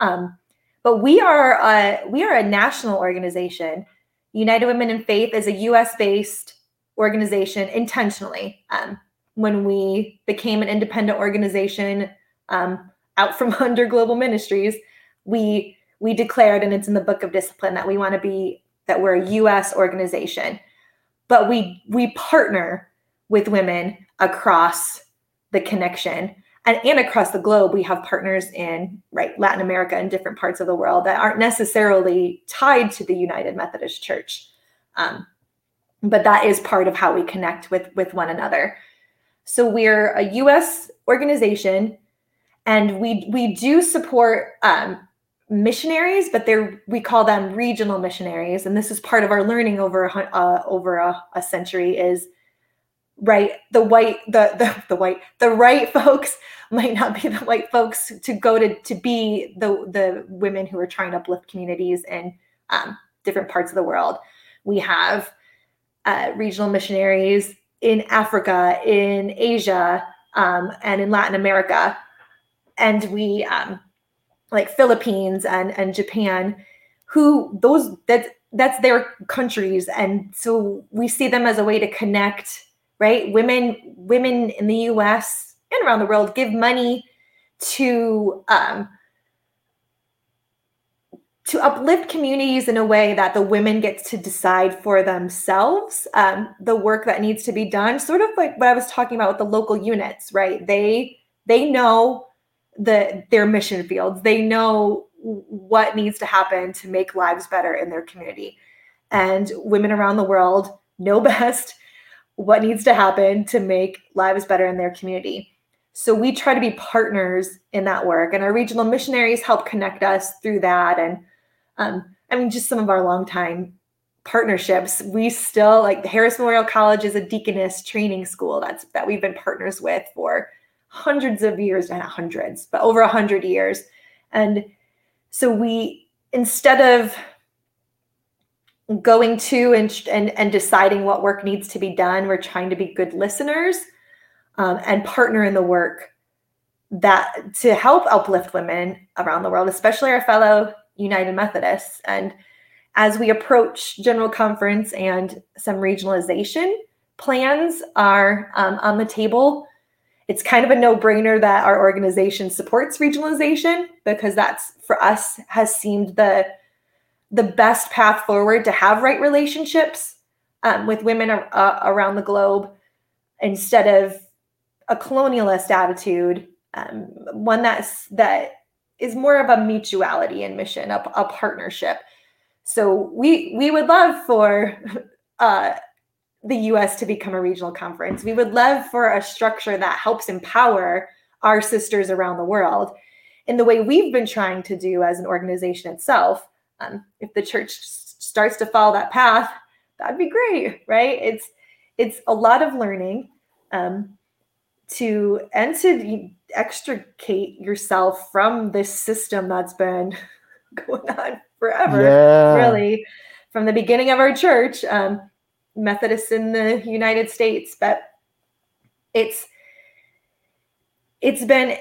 Speaker 2: Um, but we are a, we are a national organization. United Women in Faith is a U.S. based organization intentionally. Um, when we became an independent organization um, out from under global ministries we we declared and it's in the book of discipline that we want to be that we're a us organization. But we we partner with women across the connection and, and across the globe we have partners in right latin america and different parts of the world that aren't necessarily tied to the united methodist church. Um, but that is part of how we connect with with one another so we're a U.S. organization, and we we do support um, missionaries, but they're we call them regional missionaries, and this is part of our learning over uh, over a, a century is right the white the, the the white the right folks might not be the white folks to go to to be the the women who are trying to uplift communities in um, different parts of the world we have uh, regional missionaries in africa in asia um, and in latin america. And we um, like philippines and and japan who those that that's their countries. And so we see them as a way to connect right? Women women in the us and around the world give money to um, to uplift communities in a way that the women get to decide for themselves um, the work that needs to be done sort of like what i was talking about with the local units right they they know the their mission fields they know what needs to happen to make lives better in their community. And women around the world know best what needs to happen to make lives better in their community. So we try to be partners in that work, and our regional missionaries help connect us through that. And um, I mean, just some of our longtime partnerships. We still like the Harris Memorial College is a deaconess training school that's that we've been partners with for hundreds of years, not hundreds, but over a hundred years. And so we instead of going to and, and and deciding what work needs to be done we're trying to be good listeners um, and partner in the work that to help uplift women around the world especially our fellow united methodists. And as we approach general conference and some regionalization plans are um, on the table. It's kind of a no-brainer that our organization supports regionalization because that's for us has seemed the the best path forward to have right relationships um, with women uh, around the globe instead of a colonialist attitude um, one that's that is more of a mutuality in mission a, a partnership so we we would love for uh, the US to become a regional conference. We would love for a structure that helps empower our sisters around the world in the way we've been trying to do as an organization itself. Um, if the church starts to follow that path, that'd be great, right? It's it's a lot of learning um, to and to extricate yourself from this system that's been going on forever, yeah. really, from the beginning of our church. Um, Methodists in the United States, but it's it's been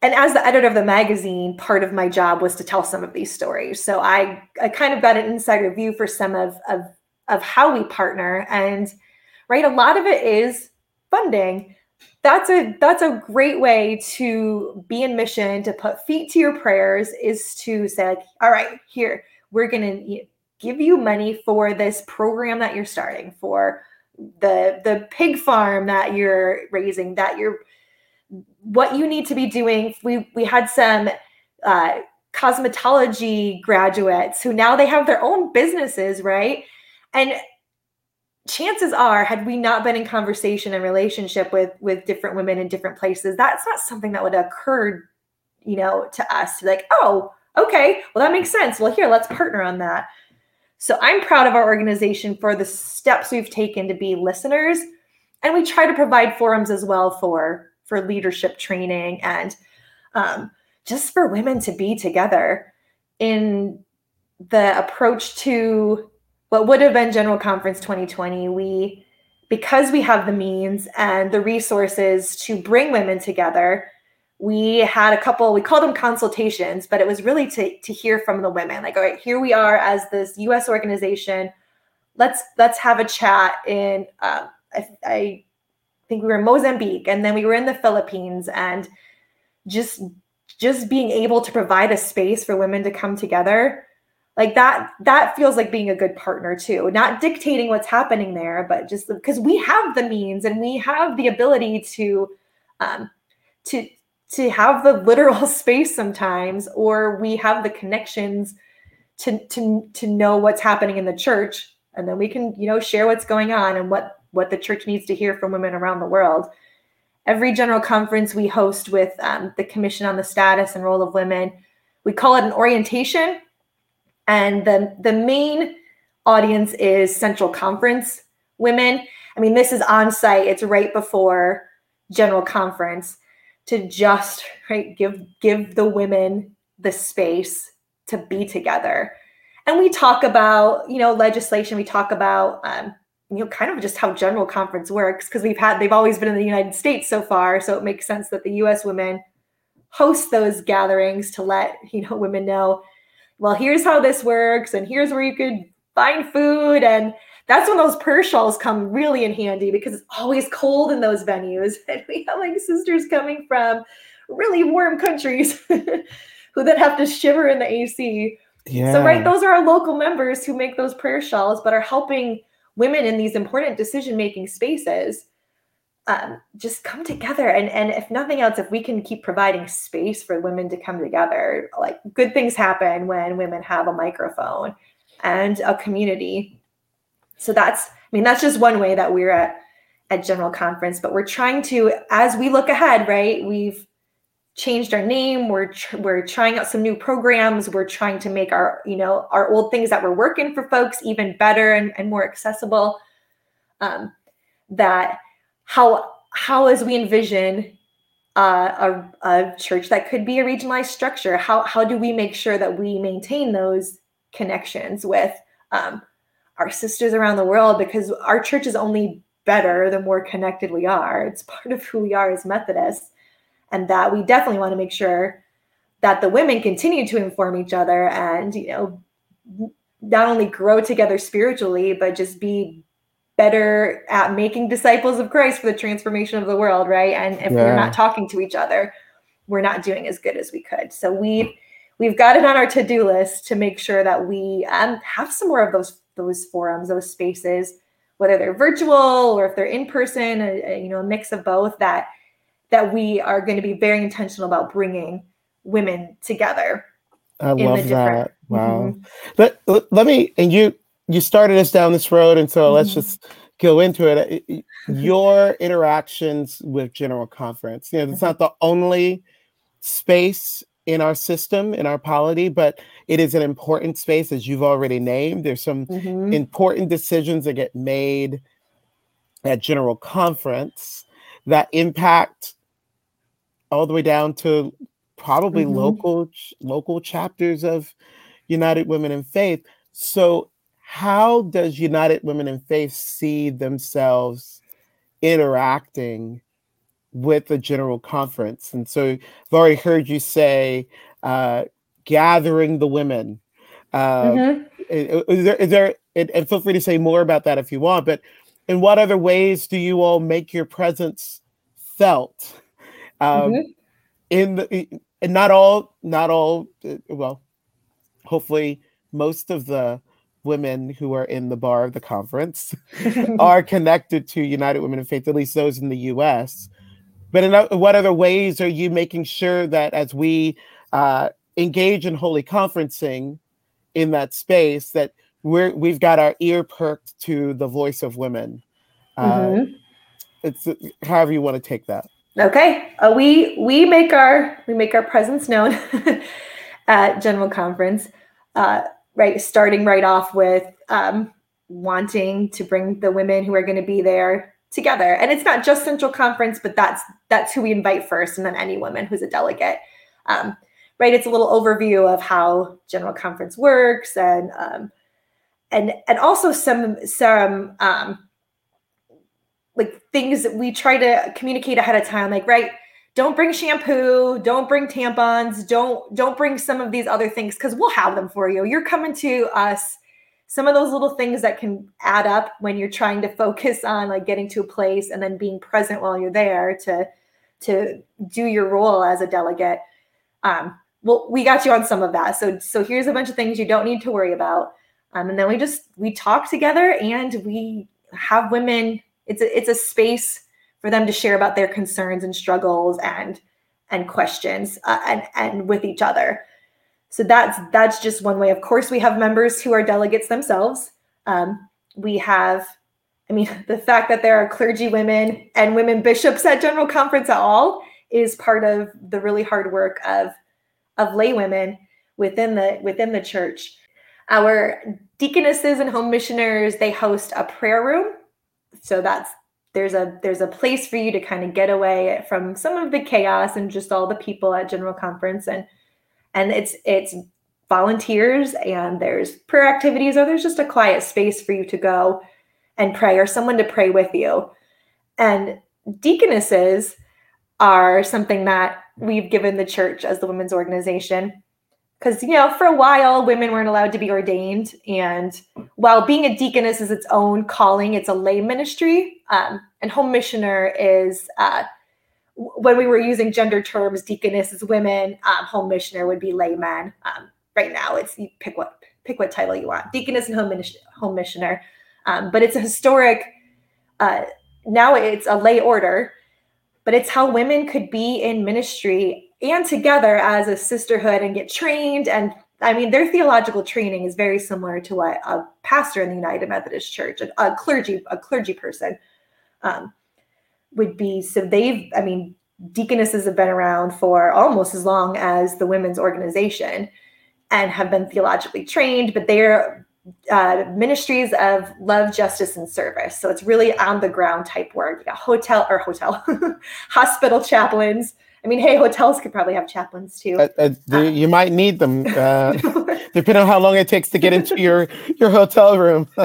Speaker 2: and as the editor of the magazine, part of my job was to tell some of these stories. So I I kind of got an insider view for some of of of how we partner and right a lot of it is funding. That's a that's a great way to be in mission to put feet to your prayers is to say like all right, here we're to give you money for this program that you're starting for the the pig farm that you're raising that you're what you need to be doing. We we had some uh, cosmetology graduates who now they have their own businesses right? And chances are had we not been in conversation and relationship with with different women in different places that's not something that would have occurred you know to us to like oh okay well that makes sense well here let's partner on that so I'm proud of our organization for the steps we've taken to be listeners. And we try to provide forums as well for, for leadership training and um, just for women to be together in the approach to what would have been General Conference 2020. We, because we have the means and the resources to bring women together, we had a couple we called them consultations but it was really to to hear from the women like all right here we are as this us organization let's let's have a chat in uh, I, I think we were in mozambique and then we were in the philippines and just just being able to provide a space for women to come together like that that feels like being a good partner too not dictating what's happening there but just because we have the means and we have the ability to um, to to have the literal space sometimes or we have the connections to to to know what's happening in the church and then we can you know share what's going on and what what the church needs to hear from women around the world. Every general conference we host with um, the commission on the status and role of women we call it an orientation and the the main audience is central conference women. I mean, this is on site, it's right before general conference to just right give give the women the space to be together. And we talk about you know legislation. We talk about um, you know kind of just how general conference works because we've had they've always been in the united states so far. So it makes sense that the us women host those gatherings to let you know women know well here's how this works and here's where you could find food and that's when those prayer shawls come really in handy because it's always cold in those venues. And we have like sisters coming from really warm countries who then have to shiver in the AC. Yeah. So, right, those are our local members who make those prayer shawls, but are helping women in these important decision making spaces um, just come together. And, and if nothing else, if we can keep providing space for women to come together, like good things happen when women have a microphone and a community so that's, I mean, that's just one way that we're at at General Conference, but we're trying to, as we look ahead, right? We've changed our name. We're tr- we're trying out some new programs. We're trying to make our you know our old things that were working for folks even better and, and more accessible. Um, that how how as we envision uh, a, a church that could be a regionalized structure, how how do we make sure that we maintain those connections with um, our sisters around the world because our church is only better the more connected we are. It's part of who we are as Methodists. And that we definitely want to make sure that the women continue to inform each other and, you know, not only grow together spiritually, but just be better at making disciples of Christ for the transformation of the world, right? And if yeah. we're not talking to each other, we're not doing as good as we could. So we we've got it on our to-do list to make sure that we um, have some more of those those forums, those spaces, whether they're virtual or if they're in person, a, a, you know, a mix of both. That that we are going to be very intentional about bringing women together.
Speaker 1: I love that. Wow. Mm-hmm. Let, let me and you you started us down this road, and so mm-hmm. let's just go into it. Your interactions with General Conference, you know, it's not the only space in our system, in our polity, but it is an important space, as you've already named. There's some mm-hmm. important decisions that get made at General Conference that impact all the way down to probably mm-hmm. local local chapters of United Women in Faith. So, how does United Women in Faith see themselves interacting with the general conference. And so I've already heard you say uh, gathering the women. Uh, mm-hmm. is, there, is there and, and feel free to say more about that if you want, but in what other ways do you all make your presence felt? Um, mm-hmm. In the, and not all, not all, uh, well, hopefully most of the women who are in the bar of the conference are connected to United Women of Faith, at least those in the US. But in what other ways are you making sure that as we uh, engage in holy conferencing in that space, that we're we've got our ear perked to the voice of women? Uh, mm-hmm. It's however you want to take that.
Speaker 2: Okay, uh, we we make our we make our presence known at General Conference, uh, right? Starting right off with um, wanting to bring the women who are going to be there together. And it's not just Central Conference, but that's that's who we invite first, and then any woman who's a delegate. Um, right? It's a little overview of how General Conference works, and um, and and also some some um, like things that we try to communicate ahead of time, like right. Don't bring shampoo, don't bring tampons, don't don't bring some of these other things because we'll have them for you. You're coming to us. Some of those little things that can add up when you're trying to focus on like getting to a place and then being present while you're there to to do your role as a delegate. Um, well we got you on some of that. So so here's a bunch of things you don't need to worry about. Um, and then we just we talk together and we have women it's a it's a space for them to share about their concerns and struggles and and questions uh, and and with each other so that's that's just one way. Of course, we have members who are delegates themselves. Um, we have, I mean, the fact that there are clergy women and women bishops at General Conference at all is part of the really hard work of of lay women within the within the church. Our deaconesses and home missioners they host a prayer room so that's there's a there's a place for you to kind of get away from some of the chaos and just all the people at general conference. And and it's it's volunteers and there's prayer activities or there's just a quiet space for you to go and pray or someone to pray with you. And deaconesses are something that we've given the church as the women's organization. Because you know for a while women weren't allowed to be ordained. And while being a deaconess is its own calling it's a lay ministry um, and home missioner is uh, when we were using gender terms deaconess is women um, home missioner would be layman. Um, right now it's you pick what pick what title you want deaconess and home, home missioner. Um, but it's a historic uh, now it's a lay order but it's how women could be in ministry and together as a sisterhood and get trained. And I mean, their theological training is very similar to what a pastor in the United Methodist Church, a, a clergy, a clergy person, um, would be. So they've, I mean, deaconesses have been around for almost as long as the women's organization, and have been theologically trained. But they're uh, ministries of love, justice, and service. So it's really on the ground type work. You got hotel or hotel, hospital chaplains I mean, hey, hotels could probably have chaplains too. Uh, uh,
Speaker 1: the, um, you might need them, uh, depending on how long it takes to get into your your hotel room.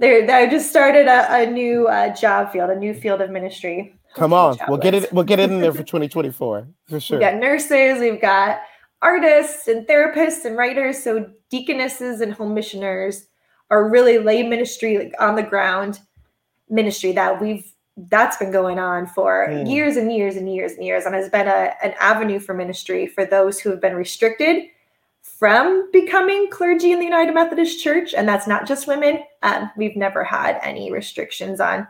Speaker 2: they they just started a, a new uh, job field, a new field of ministry.
Speaker 1: Come on, we'll get it. We'll get it in there for 2024 for sure.
Speaker 2: We've got nurses, we've got artists and therapists and writers. So deaconesses and home missioners are really lay ministry, like on the ground ministry that we've that's been going on for mm. years and years and years and years and has been a, an avenue for ministry for those who have been restricted from becoming clergy in the United Methodist Church. And that's not just women. Um, we've never had any restrictions on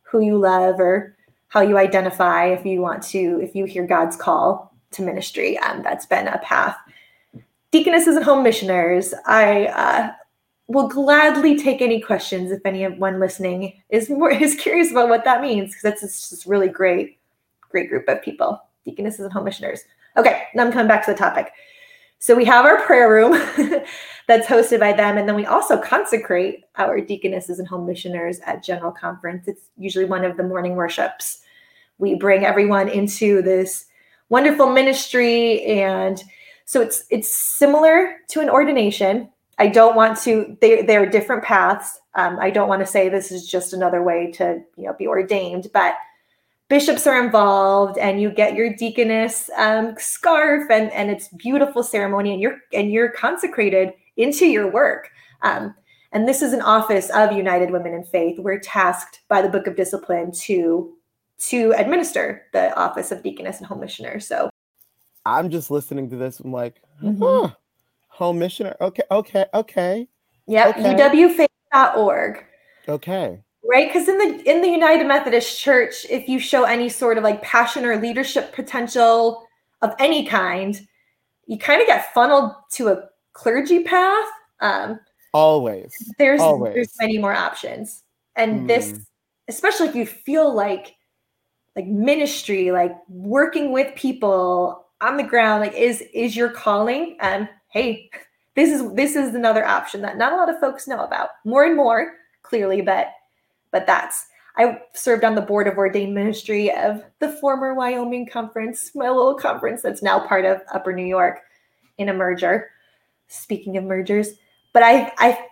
Speaker 2: who you love or how you identify if you want to, if you hear God's call to ministry. Um, that's been a path. Deaconesses and home missioners, I uh, will gladly take any questions if anyone listening is more is curious about what that means because that's just really great, great group of people, deaconesses and home missioners. Okay, now I'm coming back to the topic. So we have our prayer room that's hosted by them, and then we also consecrate our deaconesses and home missioners at General Conference. It's usually one of the morning worships. We bring everyone into this wonderful ministry, and so it's it's similar to an ordination, I don't want to. They they are different paths. Um, I don't want to say this is just another way to you know be ordained, but bishops are involved, and you get your deaconess um, scarf, and and it's beautiful ceremony, and you're and you're consecrated into your work. Um, and this is an office of United Women in Faith. We're tasked by the Book of Discipline to to administer the office of deaconess and home missioner. So
Speaker 1: I'm just listening to this. I'm like, mm-hmm. huh home missioner. Okay, okay, okay.
Speaker 2: Yeah, okay. uwfaith.org.
Speaker 1: Okay.
Speaker 2: Right, because in the in the United Methodist Church, if you show any sort of like passion or leadership potential of any kind, you kind of get funneled to a clergy path. Um,
Speaker 1: always.
Speaker 2: There's
Speaker 1: always.
Speaker 2: there's many more options, and mm. this, especially if you feel like like ministry, like working with people on the ground, like is is your calling. Um, hey, this is this is another option that not a lot of folks know about. More and more, clearly, but but that's I served on the board of ordained ministry of the former Wyoming conference, my little conference that's now part of Upper New York in a merger. Speaking of mergers, but I I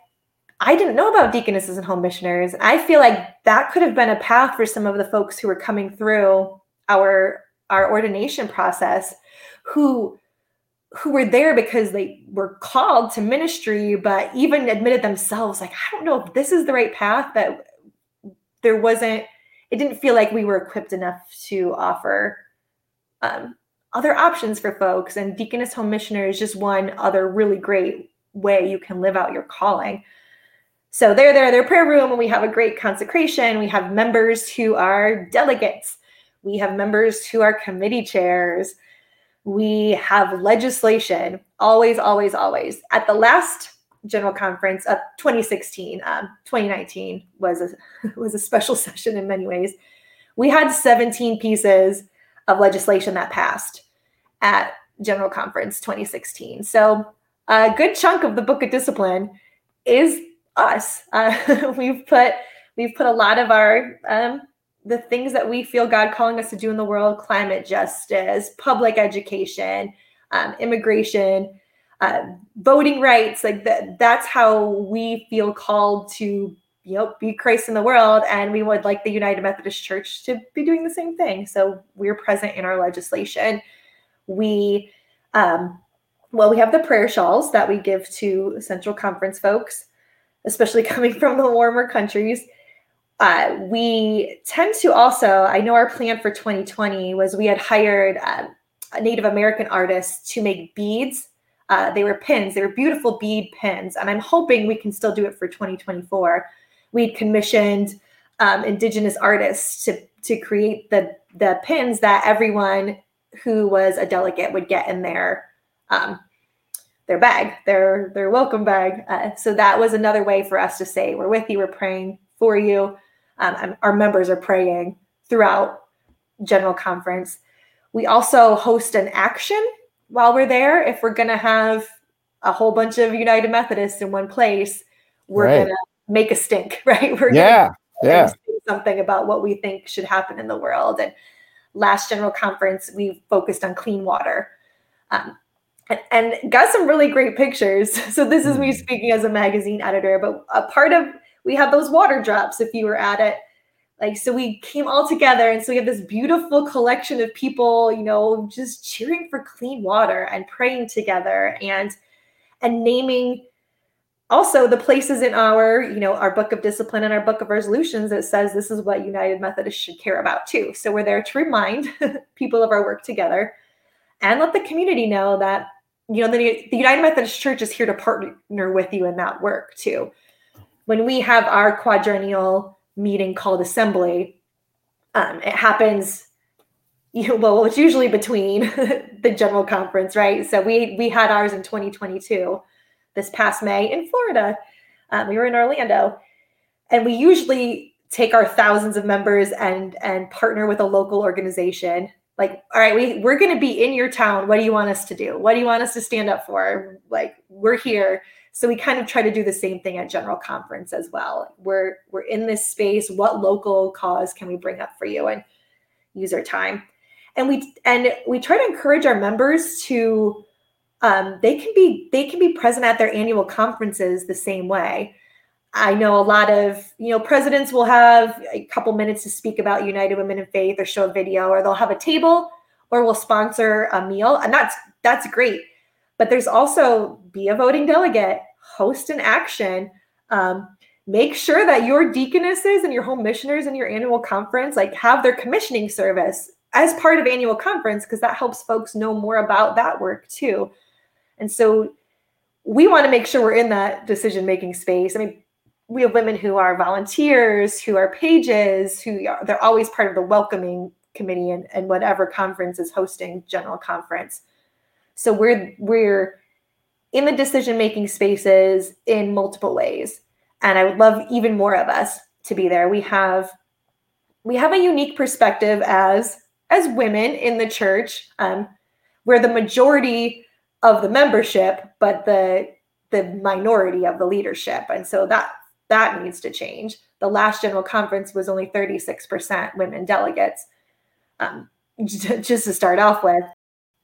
Speaker 2: I didn't know about deaconesses and home missionaries. I feel like that could have been a path for some of the folks who were coming through our our ordination process who who were there because they were called to ministry, but even admitted themselves, like, I don't know if this is the right path, but there wasn't, it didn't feel like we were equipped enough to offer um, other options for folks. And Deaconess Home Missioner is just one other really great way you can live out your calling. So they're there, their prayer room, and we have a great consecration. We have members who are delegates. We have members who are committee chairs we have legislation always, always, always. At the last general conference of 2016, um, 2019 was a, was a special session in many ways. We had 17 pieces of legislation that passed at general conference 2016. So a good chunk of the book of discipline is us. Uh, we've put we've put a lot of our um, the things that we feel God calling us to do in the world: climate justice, public education, um, immigration, uh, voting rights. Like that. That's how we feel called to you know be Christ in the world, and we would like the United Methodist Church to be doing the same thing. So we're present in our legislation. We um, well, we have the prayer shawls that we give to Central Conference folks, especially coming from the warmer countries. Uh, we tend to also, I know our plan for 2020 was we had hired uh, Native American artists to make beads. Uh, they were pins, they were beautiful bead pins. And I'm hoping we can still do it for 2024. We'd commissioned um, Indigenous artists to, to create the, the pins that everyone who was a delegate would get in their um, their bag, their their welcome bag. Uh, so that was another way for us to say, "We're with you. We're praying for you." Um, our members are praying throughout general conference. We also host an action while we're there. If we're going to have a whole bunch of United Methodists in one place, we're right. going to make a stink, right? We're
Speaker 1: yeah, yeah. Say
Speaker 2: something about what we think should happen in the world. And last general conference, we focused on clean water. Um, and got some really great pictures. So this is me hmm. speaking as a magazine editor, but a part of we have those water drops if you were at it. Like so we came all together and so we have this beautiful collection of people, you know, just cheering for clean water and praying together and and naming also the places in our, you know, our book of discipline and our book of resolutions that says this is what United Methodists should care about too. So we're there to remind people of our work together and let the community know that you know, the, the United Methodist Church is here to partner with you in that work too. When we have our quadrennial meeting called Assembly, um, it happens. You know, well, it's usually between the general conference, right? So we we had ours in 2022, this past May in Florida. Um, we were in Orlando, and we usually take our thousands of members and and partner with a local organization like all right we we're going to be in your town what do you want us to do what do you want us to stand up for like we're here so we kind of try to do the same thing at general conference as well we're we're in this space what local cause can we bring up for you and use our time and we and we try to encourage our members to um, they can be they can be present at their annual conferences the same way I know a lot of, you know, presidents will have a couple minutes to speak about United Women in Faith or show a video, or they'll have a table or will sponsor a meal. And that's that's great. But there's also be a voting delegate, host an action. Um, make sure that your deaconesses and your home missioners in your annual conference like have their commissioning service as part of annual conference because that helps folks know more about that work too. And so we want to make sure we're in that decision making space. I mean, we have women who are volunteers, who are pages, who are, they're always part of the welcoming committee and, and whatever conference is hosting general conference. So we're we're in the decision making spaces in multiple ways, and I would love even more of us to be there. We have we have a unique perspective as as women in the church. Um, we're the majority of the membership, but the the minority of the leadership, and so that that needs to change. The last general conference was only 36% women delegates. Um, just to start off with.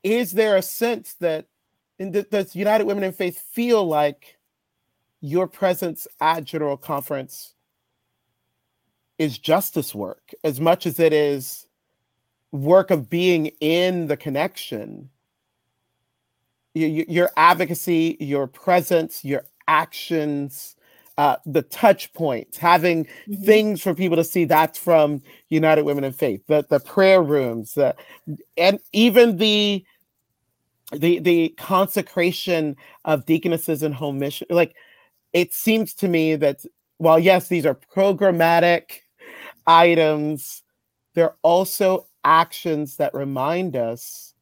Speaker 1: Is there a sense that in the, does United Women in Faith feel like your presence at General Conference is justice work as much as it is work of being in the connection? Your, your advocacy, your presence, your actions, uh, the touch points, having mm-hmm. things for people to see. That's from United Women in Faith, the the prayer rooms, uh, and even the the the consecration of deaconesses and home mission. Like it seems to me that while yes, these are programmatic items, they're also actions that remind us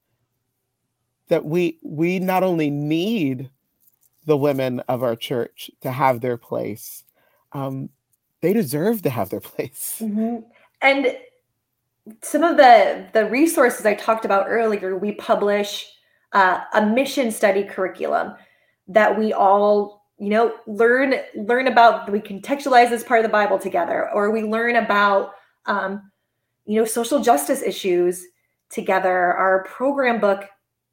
Speaker 1: that we we not only need the women of our church to have their place. Um, they deserve to have their place.
Speaker 2: Mm-hmm. And some of the the resources I talked about earlier, we publish uh, a mission study curriculum that we all you know learn learn about we contextualize this part of the bible together or we learn about um, you know social justice issues together. Our program book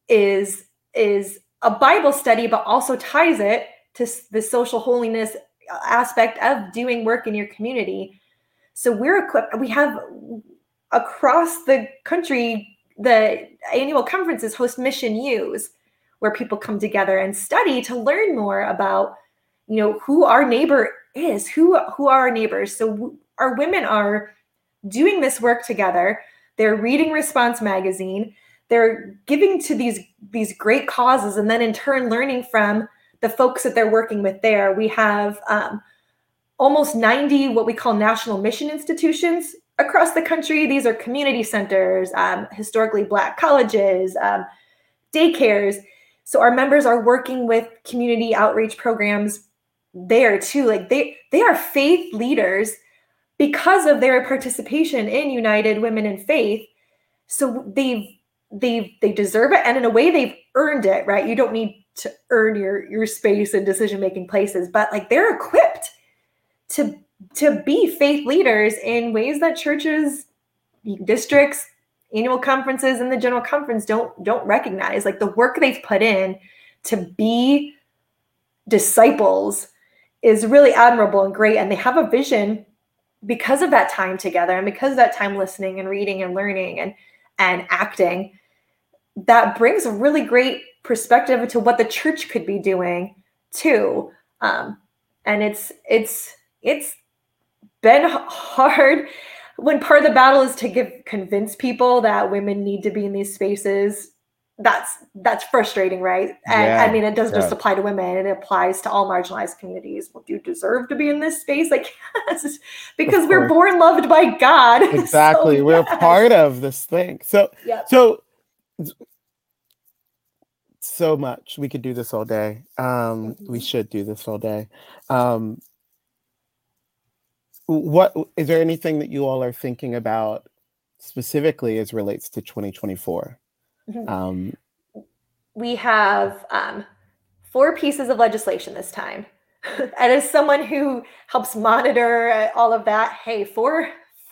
Speaker 2: is is a bible study but also ties it to the social holiness uh, aspect of doing work in your community. So we're equipped we have across the country the annual conferences host mission U's where people come together and study to learn more about you know who our neighbor is who who are our neighbors. So our women are doing this work together. They're reading response magazine. They're giving to these these great causes and then in turn learning from the folks that they're working with there. We have um, almost 90 what we call national mission institutions across the country. These are community centers um, historically black colleges um, daycares. So our members are working with community outreach programs there too. Like they they are faith leaders because of their participation in united women in faith. So they've they they deserve it. And in a way they've earned it right? You don't need to earn your your space in decision making places but like they're equipped to to be faith leaders in ways that churches districts annual conferences and the general conference don't don't recognize like the work they've put in to be disciples is really admirable and great and they have a vision because of that time together and because of that time listening and reading and learning and and acting that brings a really great perspective to what the church could be doing too. Um, and it's it's it's been hard when part of the battle is to give convince people that women need to be in these spaces that's that's frustrating right? And yeah, i mean it doesn't yeah. just apply to women it applies to all marginalized communities. Well do you deserve to be in this space? Like yes because we're born loved by god
Speaker 1: exactly. So, we're yes. part of this thing. So yep. so so much we could do this all day. Um mm-hmm. we should do this all day. Um what is there anything that you all are thinking about specifically as relates to 2024 mm-hmm. um,
Speaker 2: we have um, four pieces of legislation this time and as someone who helps monitor all of that hey four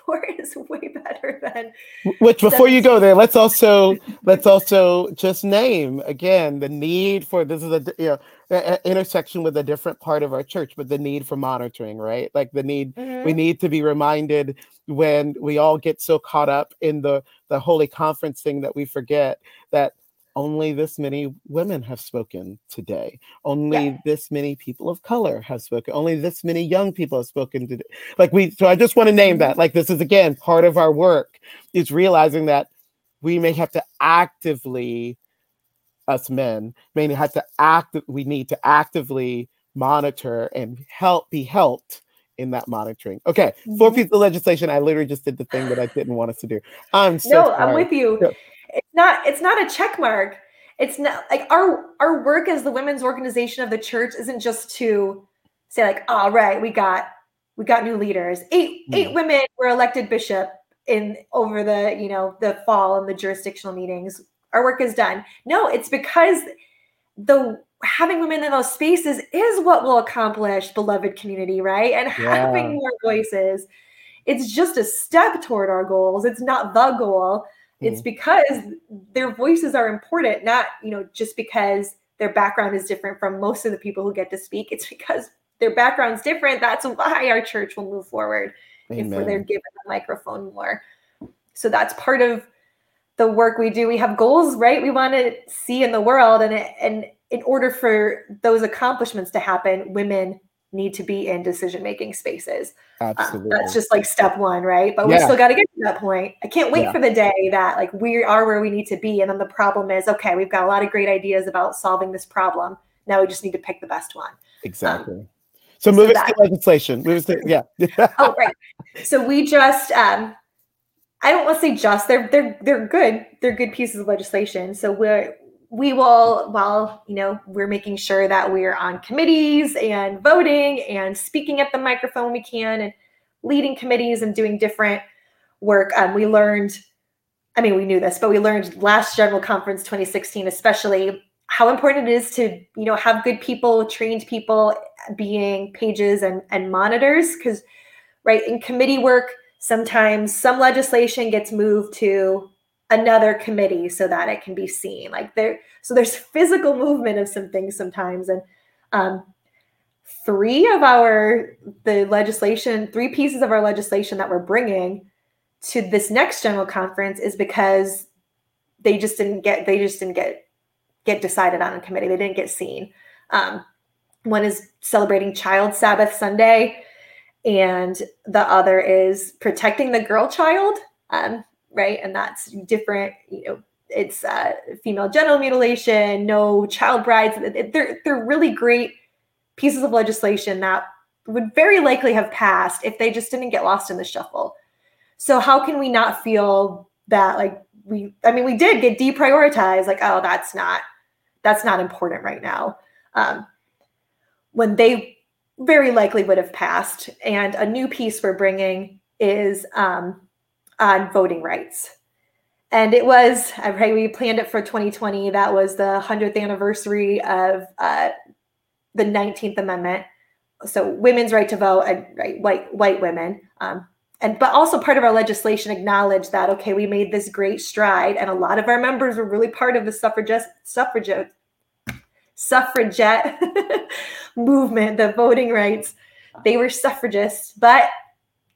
Speaker 2: is way better than
Speaker 1: which before you go there let's also let's also just name again the need for this is a you know a, a intersection with a different part of our church but the need for monitoring right like the need mm-hmm. we need to be reminded when we all get so caught up in the the holy conference thing that we forget that only this many women have spoken today. Only yeah. this many people of color have spoken. Only this many young people have spoken today. Like we, so I just want to name that. Mm-hmm. Like this is again part of our work is realizing that we may have to actively, us men, may have to act. We need to actively monitor and help be helped in that monitoring. Okay, mm-hmm. four pieces of legislation. I literally just did the thing that I didn't want us to do. I'm so
Speaker 2: no,
Speaker 1: sorry.
Speaker 2: I'm with you not it's not a check mark. It's not like our our work as the women's organization of the church isn't just to say like all right we got we got new leaders. Eight mm. eight women were elected bishop in over the you know the fall and the jurisdictional meetings. Our work is done. No it's because the having women in those spaces is what will accomplish beloved community right? And yeah. having more voices it's just a step toward our goals. It's not the goal it's mm-hmm. because their voices are important, not, you know, just because their background is different from most of the people who get to speak. It's because their background's different. That's why our church will move forward Amen. if they're given the microphone more. So that's part of the work we do. We have goals, right? We want to see in the world, and it, and in order for those accomplishments to happen, women need to be in decision making spaces. Absolutely. Uh, that's just like step one, right? But yeah. we still got to get to that point. I can't wait yeah. for the day that like we are where we need to be. And then the problem is okay, we've got a lot of great ideas about solving this problem. Now we just need to pick the best one.
Speaker 1: Exactly. Um, so moving so to legislation. Moving to, yeah.
Speaker 2: oh, right. So we just um I don't want to say just they're they're they're good. They're good pieces of legislation. So we're we will, while you know, we're making sure that we're on committees and voting and speaking at the microphone we can and leading committees and doing different work. Um, we learned, I mean, we knew this, but we learned last general conference 2016, especially how important it is to you know have good people trained people being pages and and monitors because right in committee work sometimes some legislation gets moved to another committee so that it can be seen. Like there so there's physical movement of some things sometimes. And um, three of our the legislation three pieces of our legislation that we're bringing to this next general conference is because they just didn't get they just didn't get get decided on in committee. They didn't get seen. Um, one is celebrating child sabbath sunday and the other is protecting the girl child. Um, right and that's different you know it's uh, female genital mutilation no child brides they're, they're really great pieces of legislation that would very likely have passed if they just didn't get lost in the shuffle. So how can we not feel that like we I mean we did get deprioritized like oh that's not that's not important right now. Um, when they very likely would have passed and a new piece we're bringing is um, on voting rights. And it was, right, we planned it for 2020. That was the 100th anniversary of uh, the 19th Amendment. So women's right to vote and right white white women. Um, and but also part of our legislation acknowledged that okay, we made this great stride, and a lot of our members were really part of the suffragette suffragette suffragette movement, the voting rights. They were suffragists, but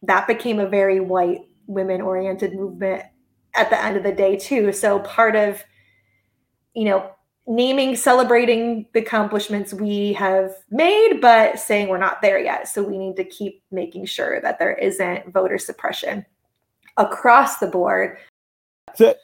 Speaker 2: that became a very white women oriented movement at the end of the day too. So part of you know naming, celebrating the accomplishments we have made, but saying we're not there yet. So we need to keep making sure that there isn't voter suppression across the board.
Speaker 3: So,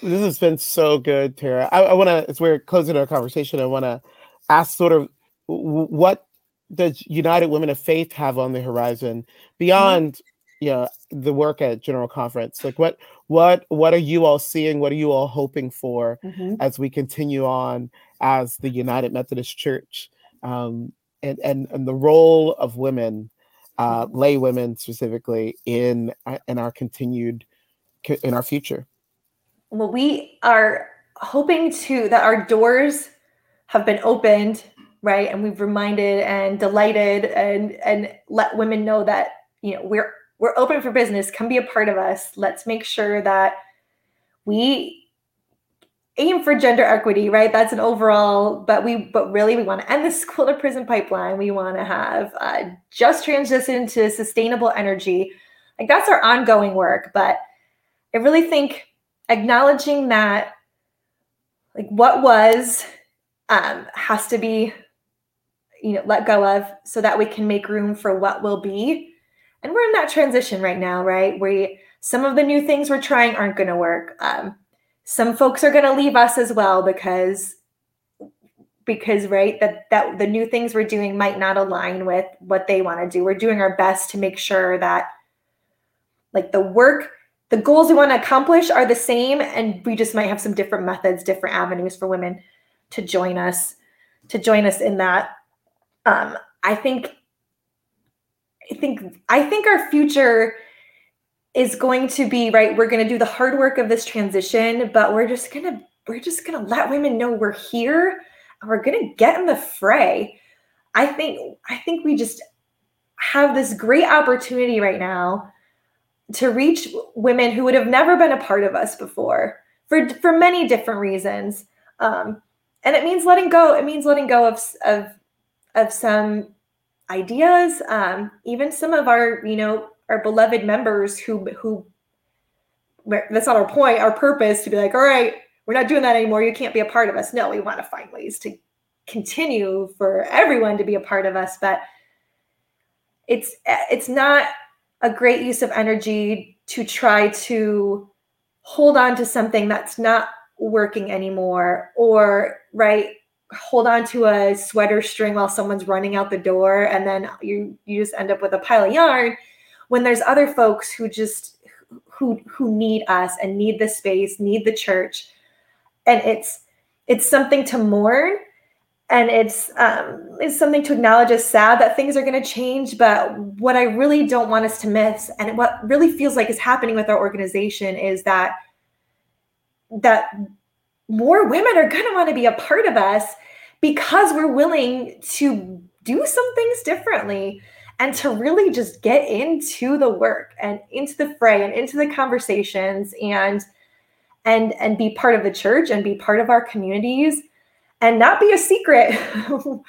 Speaker 3: this has been so good, Tara. I, I want to, as we're closing our conversation, I want to ask sort of what does United Women of Faith have on the horizon beyond mm-hmm you know the work at general conference like what what what are you all seeing what are you all hoping for mm-hmm. as we continue on as the united methodist church um, and and and the role of women uh, mm-hmm. lay women specifically in uh, in our continued in our future
Speaker 2: well we are hoping to that our doors have been opened right and we've reminded and delighted and and let women know that you know we're we're open for business. Come be a part of us. Let's make sure that we aim for gender equity, right? That's an overall, but we, but really, we want to end the school to prison pipeline. We want to have uh, just transition to sustainable energy. Like that's our ongoing work. But I really think acknowledging that, like what was, um, has to be, you know, let go of, so that we can make room for what will be and we're in that transition right now, right? We some of the new things we're trying aren't going to work. Um, some folks are going to leave us as well because because right that that the new things we're doing might not align with what they want to do. We're doing our best to make sure that like the work the goals we want to accomplish are the same and we just might have some different methods different avenues for women to join us to join us in that um, i think I think I think our future is going to be right we're going to do the hard work of this transition but we're just going to we're just going to let women know we're here and we're going to get in the fray. I think i think we just have this great opportunity right now to reach women who would have never been a part of us before for for many different reasons. Um, and it means letting go it means letting go of of of some ideas um, even some of our you know our beloved members who who that's not our point our purpose to be like all right we're not doing that anymore. You can't be a part of us. No we want to find ways to continue for everyone to be a part of us but it's it's not a great use of energy to try to hold on to something that's not working anymore or right hold on to a sweater string while someone's running out the door and then you you just end up with a pile of yarn when there's other folks who just who who need us and need the space need the church. And it's it's something to mourn and it's um, it's something to acknowledge as sad that things are going to change but what i really don't want us to miss and what really feels like is happening with our organization is that that more women are going to want to be a part of us because we're willing to do some things differently and to really just get into the work and into the fray and into the conversations and and and be part of the church and be part of our communities and not be a secret.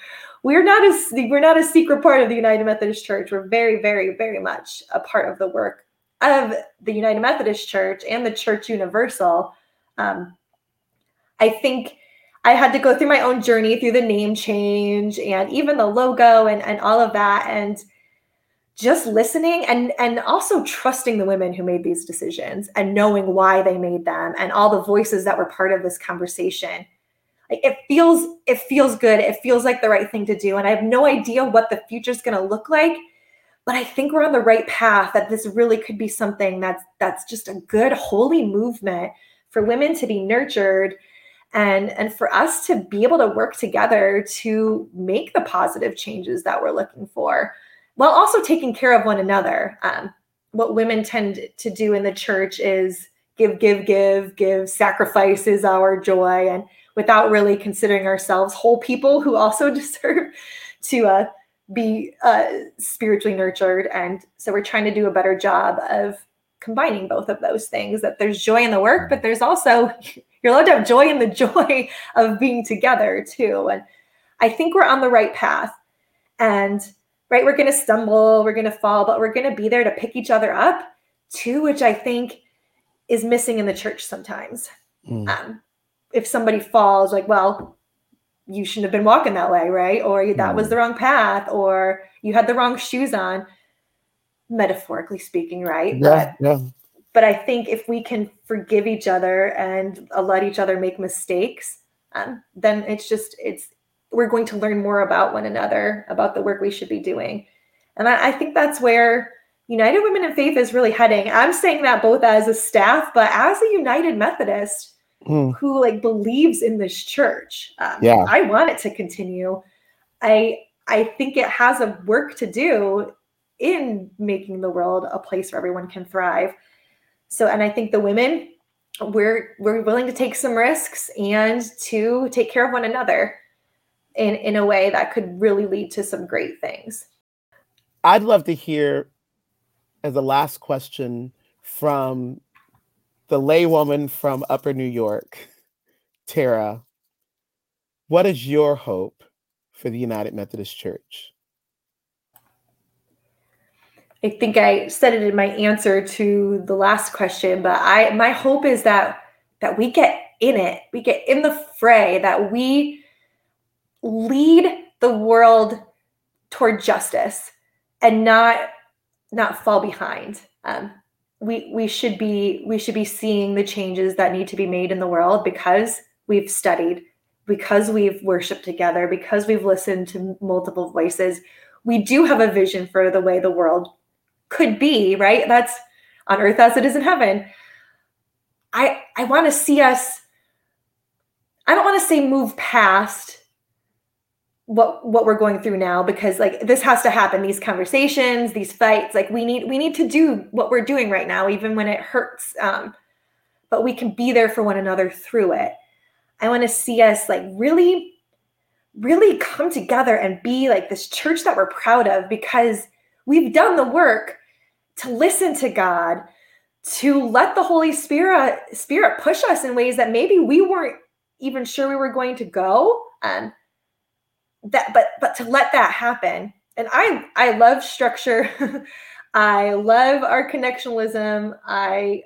Speaker 2: We're not a we're not a secret part of the united methodist church. We're very very very much a part of the work of the united methodist church and the church universal um, i think I had to go through my own journey through the name change and even the logo and, and all of that. And just listening and and also trusting the women who made these decisions and knowing why they made them and all the voices that were part of this conversation it feels it feels good it feels like the right thing to do and i have no idea what the future is going to look like but i think we're on the right path that this really could be something that's that's just a good holy movement for women to be nurtured and and for us to be able to work together to make the positive changes that we're looking for while also taking care of one another. Um, what women tend to do in the church is give give give give sacrifice is our joy and without really considering ourselves whole people who also deserve to uh, be uh, spiritually nurtured. And so we're trying to do a better job of combining both of those things that there's joy in the work but there's also you're allowed to have joy in the joy of being together too. And I think we're on the right path. And right, we're going to stumble, we're going to fall, but we're going to be there to pick each other up too, which I think is missing in the church sometimes. Mm. Um, if somebody falls, like, well, you shouldn't have been walking that way, right? Or that mm. was the wrong path, or you had the wrong shoes on, metaphorically speaking, right?
Speaker 3: Yeah, but, yeah
Speaker 2: but I think if we can forgive each other and let each other make mistakes, um, then it's just it's we're going to learn more about one another, about the work we should be doing, and I, I think that's where United Women in Faith is really heading. I'm saying that both as a staff, but as a United Methodist mm. who like believes in this church. Um, yeah, I want it to continue. I I think it has a work to do in making the world a place where everyone can thrive. So, and I think the women, we're we're willing to take some risks and to take care of one another in in a way that could really lead to some great things.
Speaker 3: I'd love to hear as a last question from the laywoman from Upper New York, Tara. What is your hope for the United Methodist Church?
Speaker 2: I think I said it in my answer to the last question, but I my hope is that that we get in it, we get in the fray, that we lead the world toward justice and not not fall behind. Um, we we should be we should be seeing the changes that need to be made in the world because we've studied, because we've worshiped together, because we've listened to multiple voices. We do have a vision for the way the world could be, right? That's on earth as it is in heaven. I I want to see us I don't want to say move past what what we're going through now because like this has to happen these conversations these fights like we need we need to do what we're doing right now even when it hurts um but we can be there for one another through it i want to see us like really really come together and be like this church that we're proud of because we've done the work to listen to God, to let the Holy Spirit Spirit push us in ways that maybe we weren't even sure we were going to go. Um, that but but to let that happen. And I I love structure. I love our connectionalism. I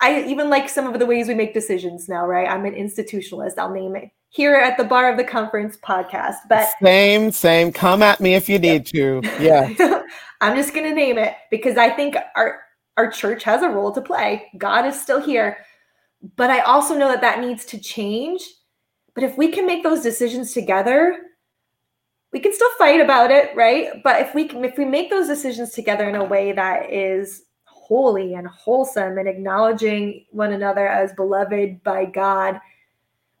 Speaker 2: I even like some of the ways we make decisions now, right? I'm an institutionalist. I'll name it here at the Bar of the Conference podcast. But
Speaker 3: same, same. Come at me if you need to. Yeah.
Speaker 2: I'm just gonna name it because I think our our church has a role to play. God is still here. But I also know that that needs to change. But if we can make those decisions together, we can still fight about it, right? But if we can, if we make those decisions together in a way that is holy and wholesome and acknowledging one another as beloved by God,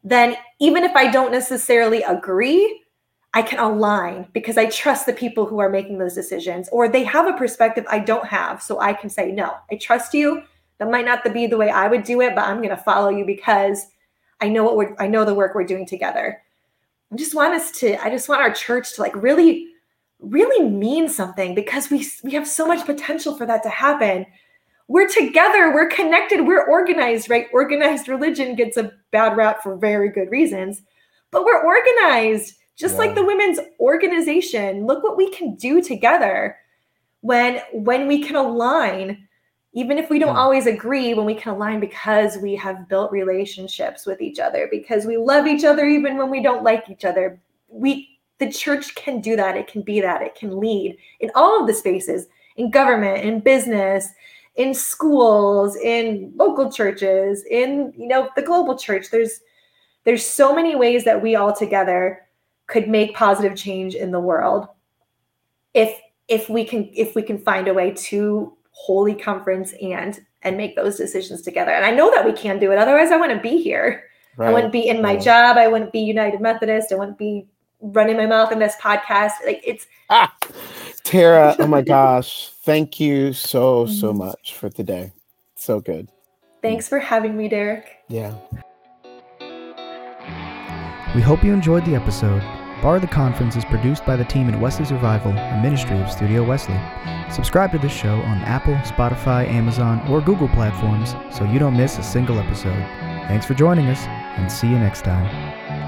Speaker 2: then even if I don't necessarily agree, I can align because I trust the people who are making those decisions, or they have a perspective I don't have. So I can say, no, I trust you. That might not be the way I would do it, but I'm going to follow you because I know what we're I know the work we're doing together. I just want us to, I just want our church to like really, really mean something because we we have so much potential for that to happen. We're together, we're connected, we're organized, right? Organized religion gets a bad rap for very good reasons, but we're organized, just yeah. like the women's organization. Look what we can do together when when we can align even if we don't yeah. always agree when we can align because we have built relationships with each other because we love each other even when we don't like each other we the church can do that it can be that it can lead in all of the spaces in government in business in schools in local churches in you know the global church there's there's so many ways that we all together could make positive change in the world. If if we can if we can find a way to holy conference and and make those decisions together. And i know that we can do it. Otherwise i wouldn't be here. Right. i wouldn't be in my right. job. I wouldn't be united methodist. I wouldn't be running my mouth in this podcast. Like it's ah,
Speaker 3: tara oh my gosh. Thank you so so mm-hmm. much for today so good.
Speaker 2: Thanks for having me Derrick.
Speaker 3: Yeah.
Speaker 4: We hope you enjoyed the episode Bar the Conference is produced by the team at Wesley Survival, a ministry of Studio Wesley. Subscribe to this show on Apple, Spotify, Amazon, or Google platforms so you don't miss a single episode. Thanks for joining us, and see you next time.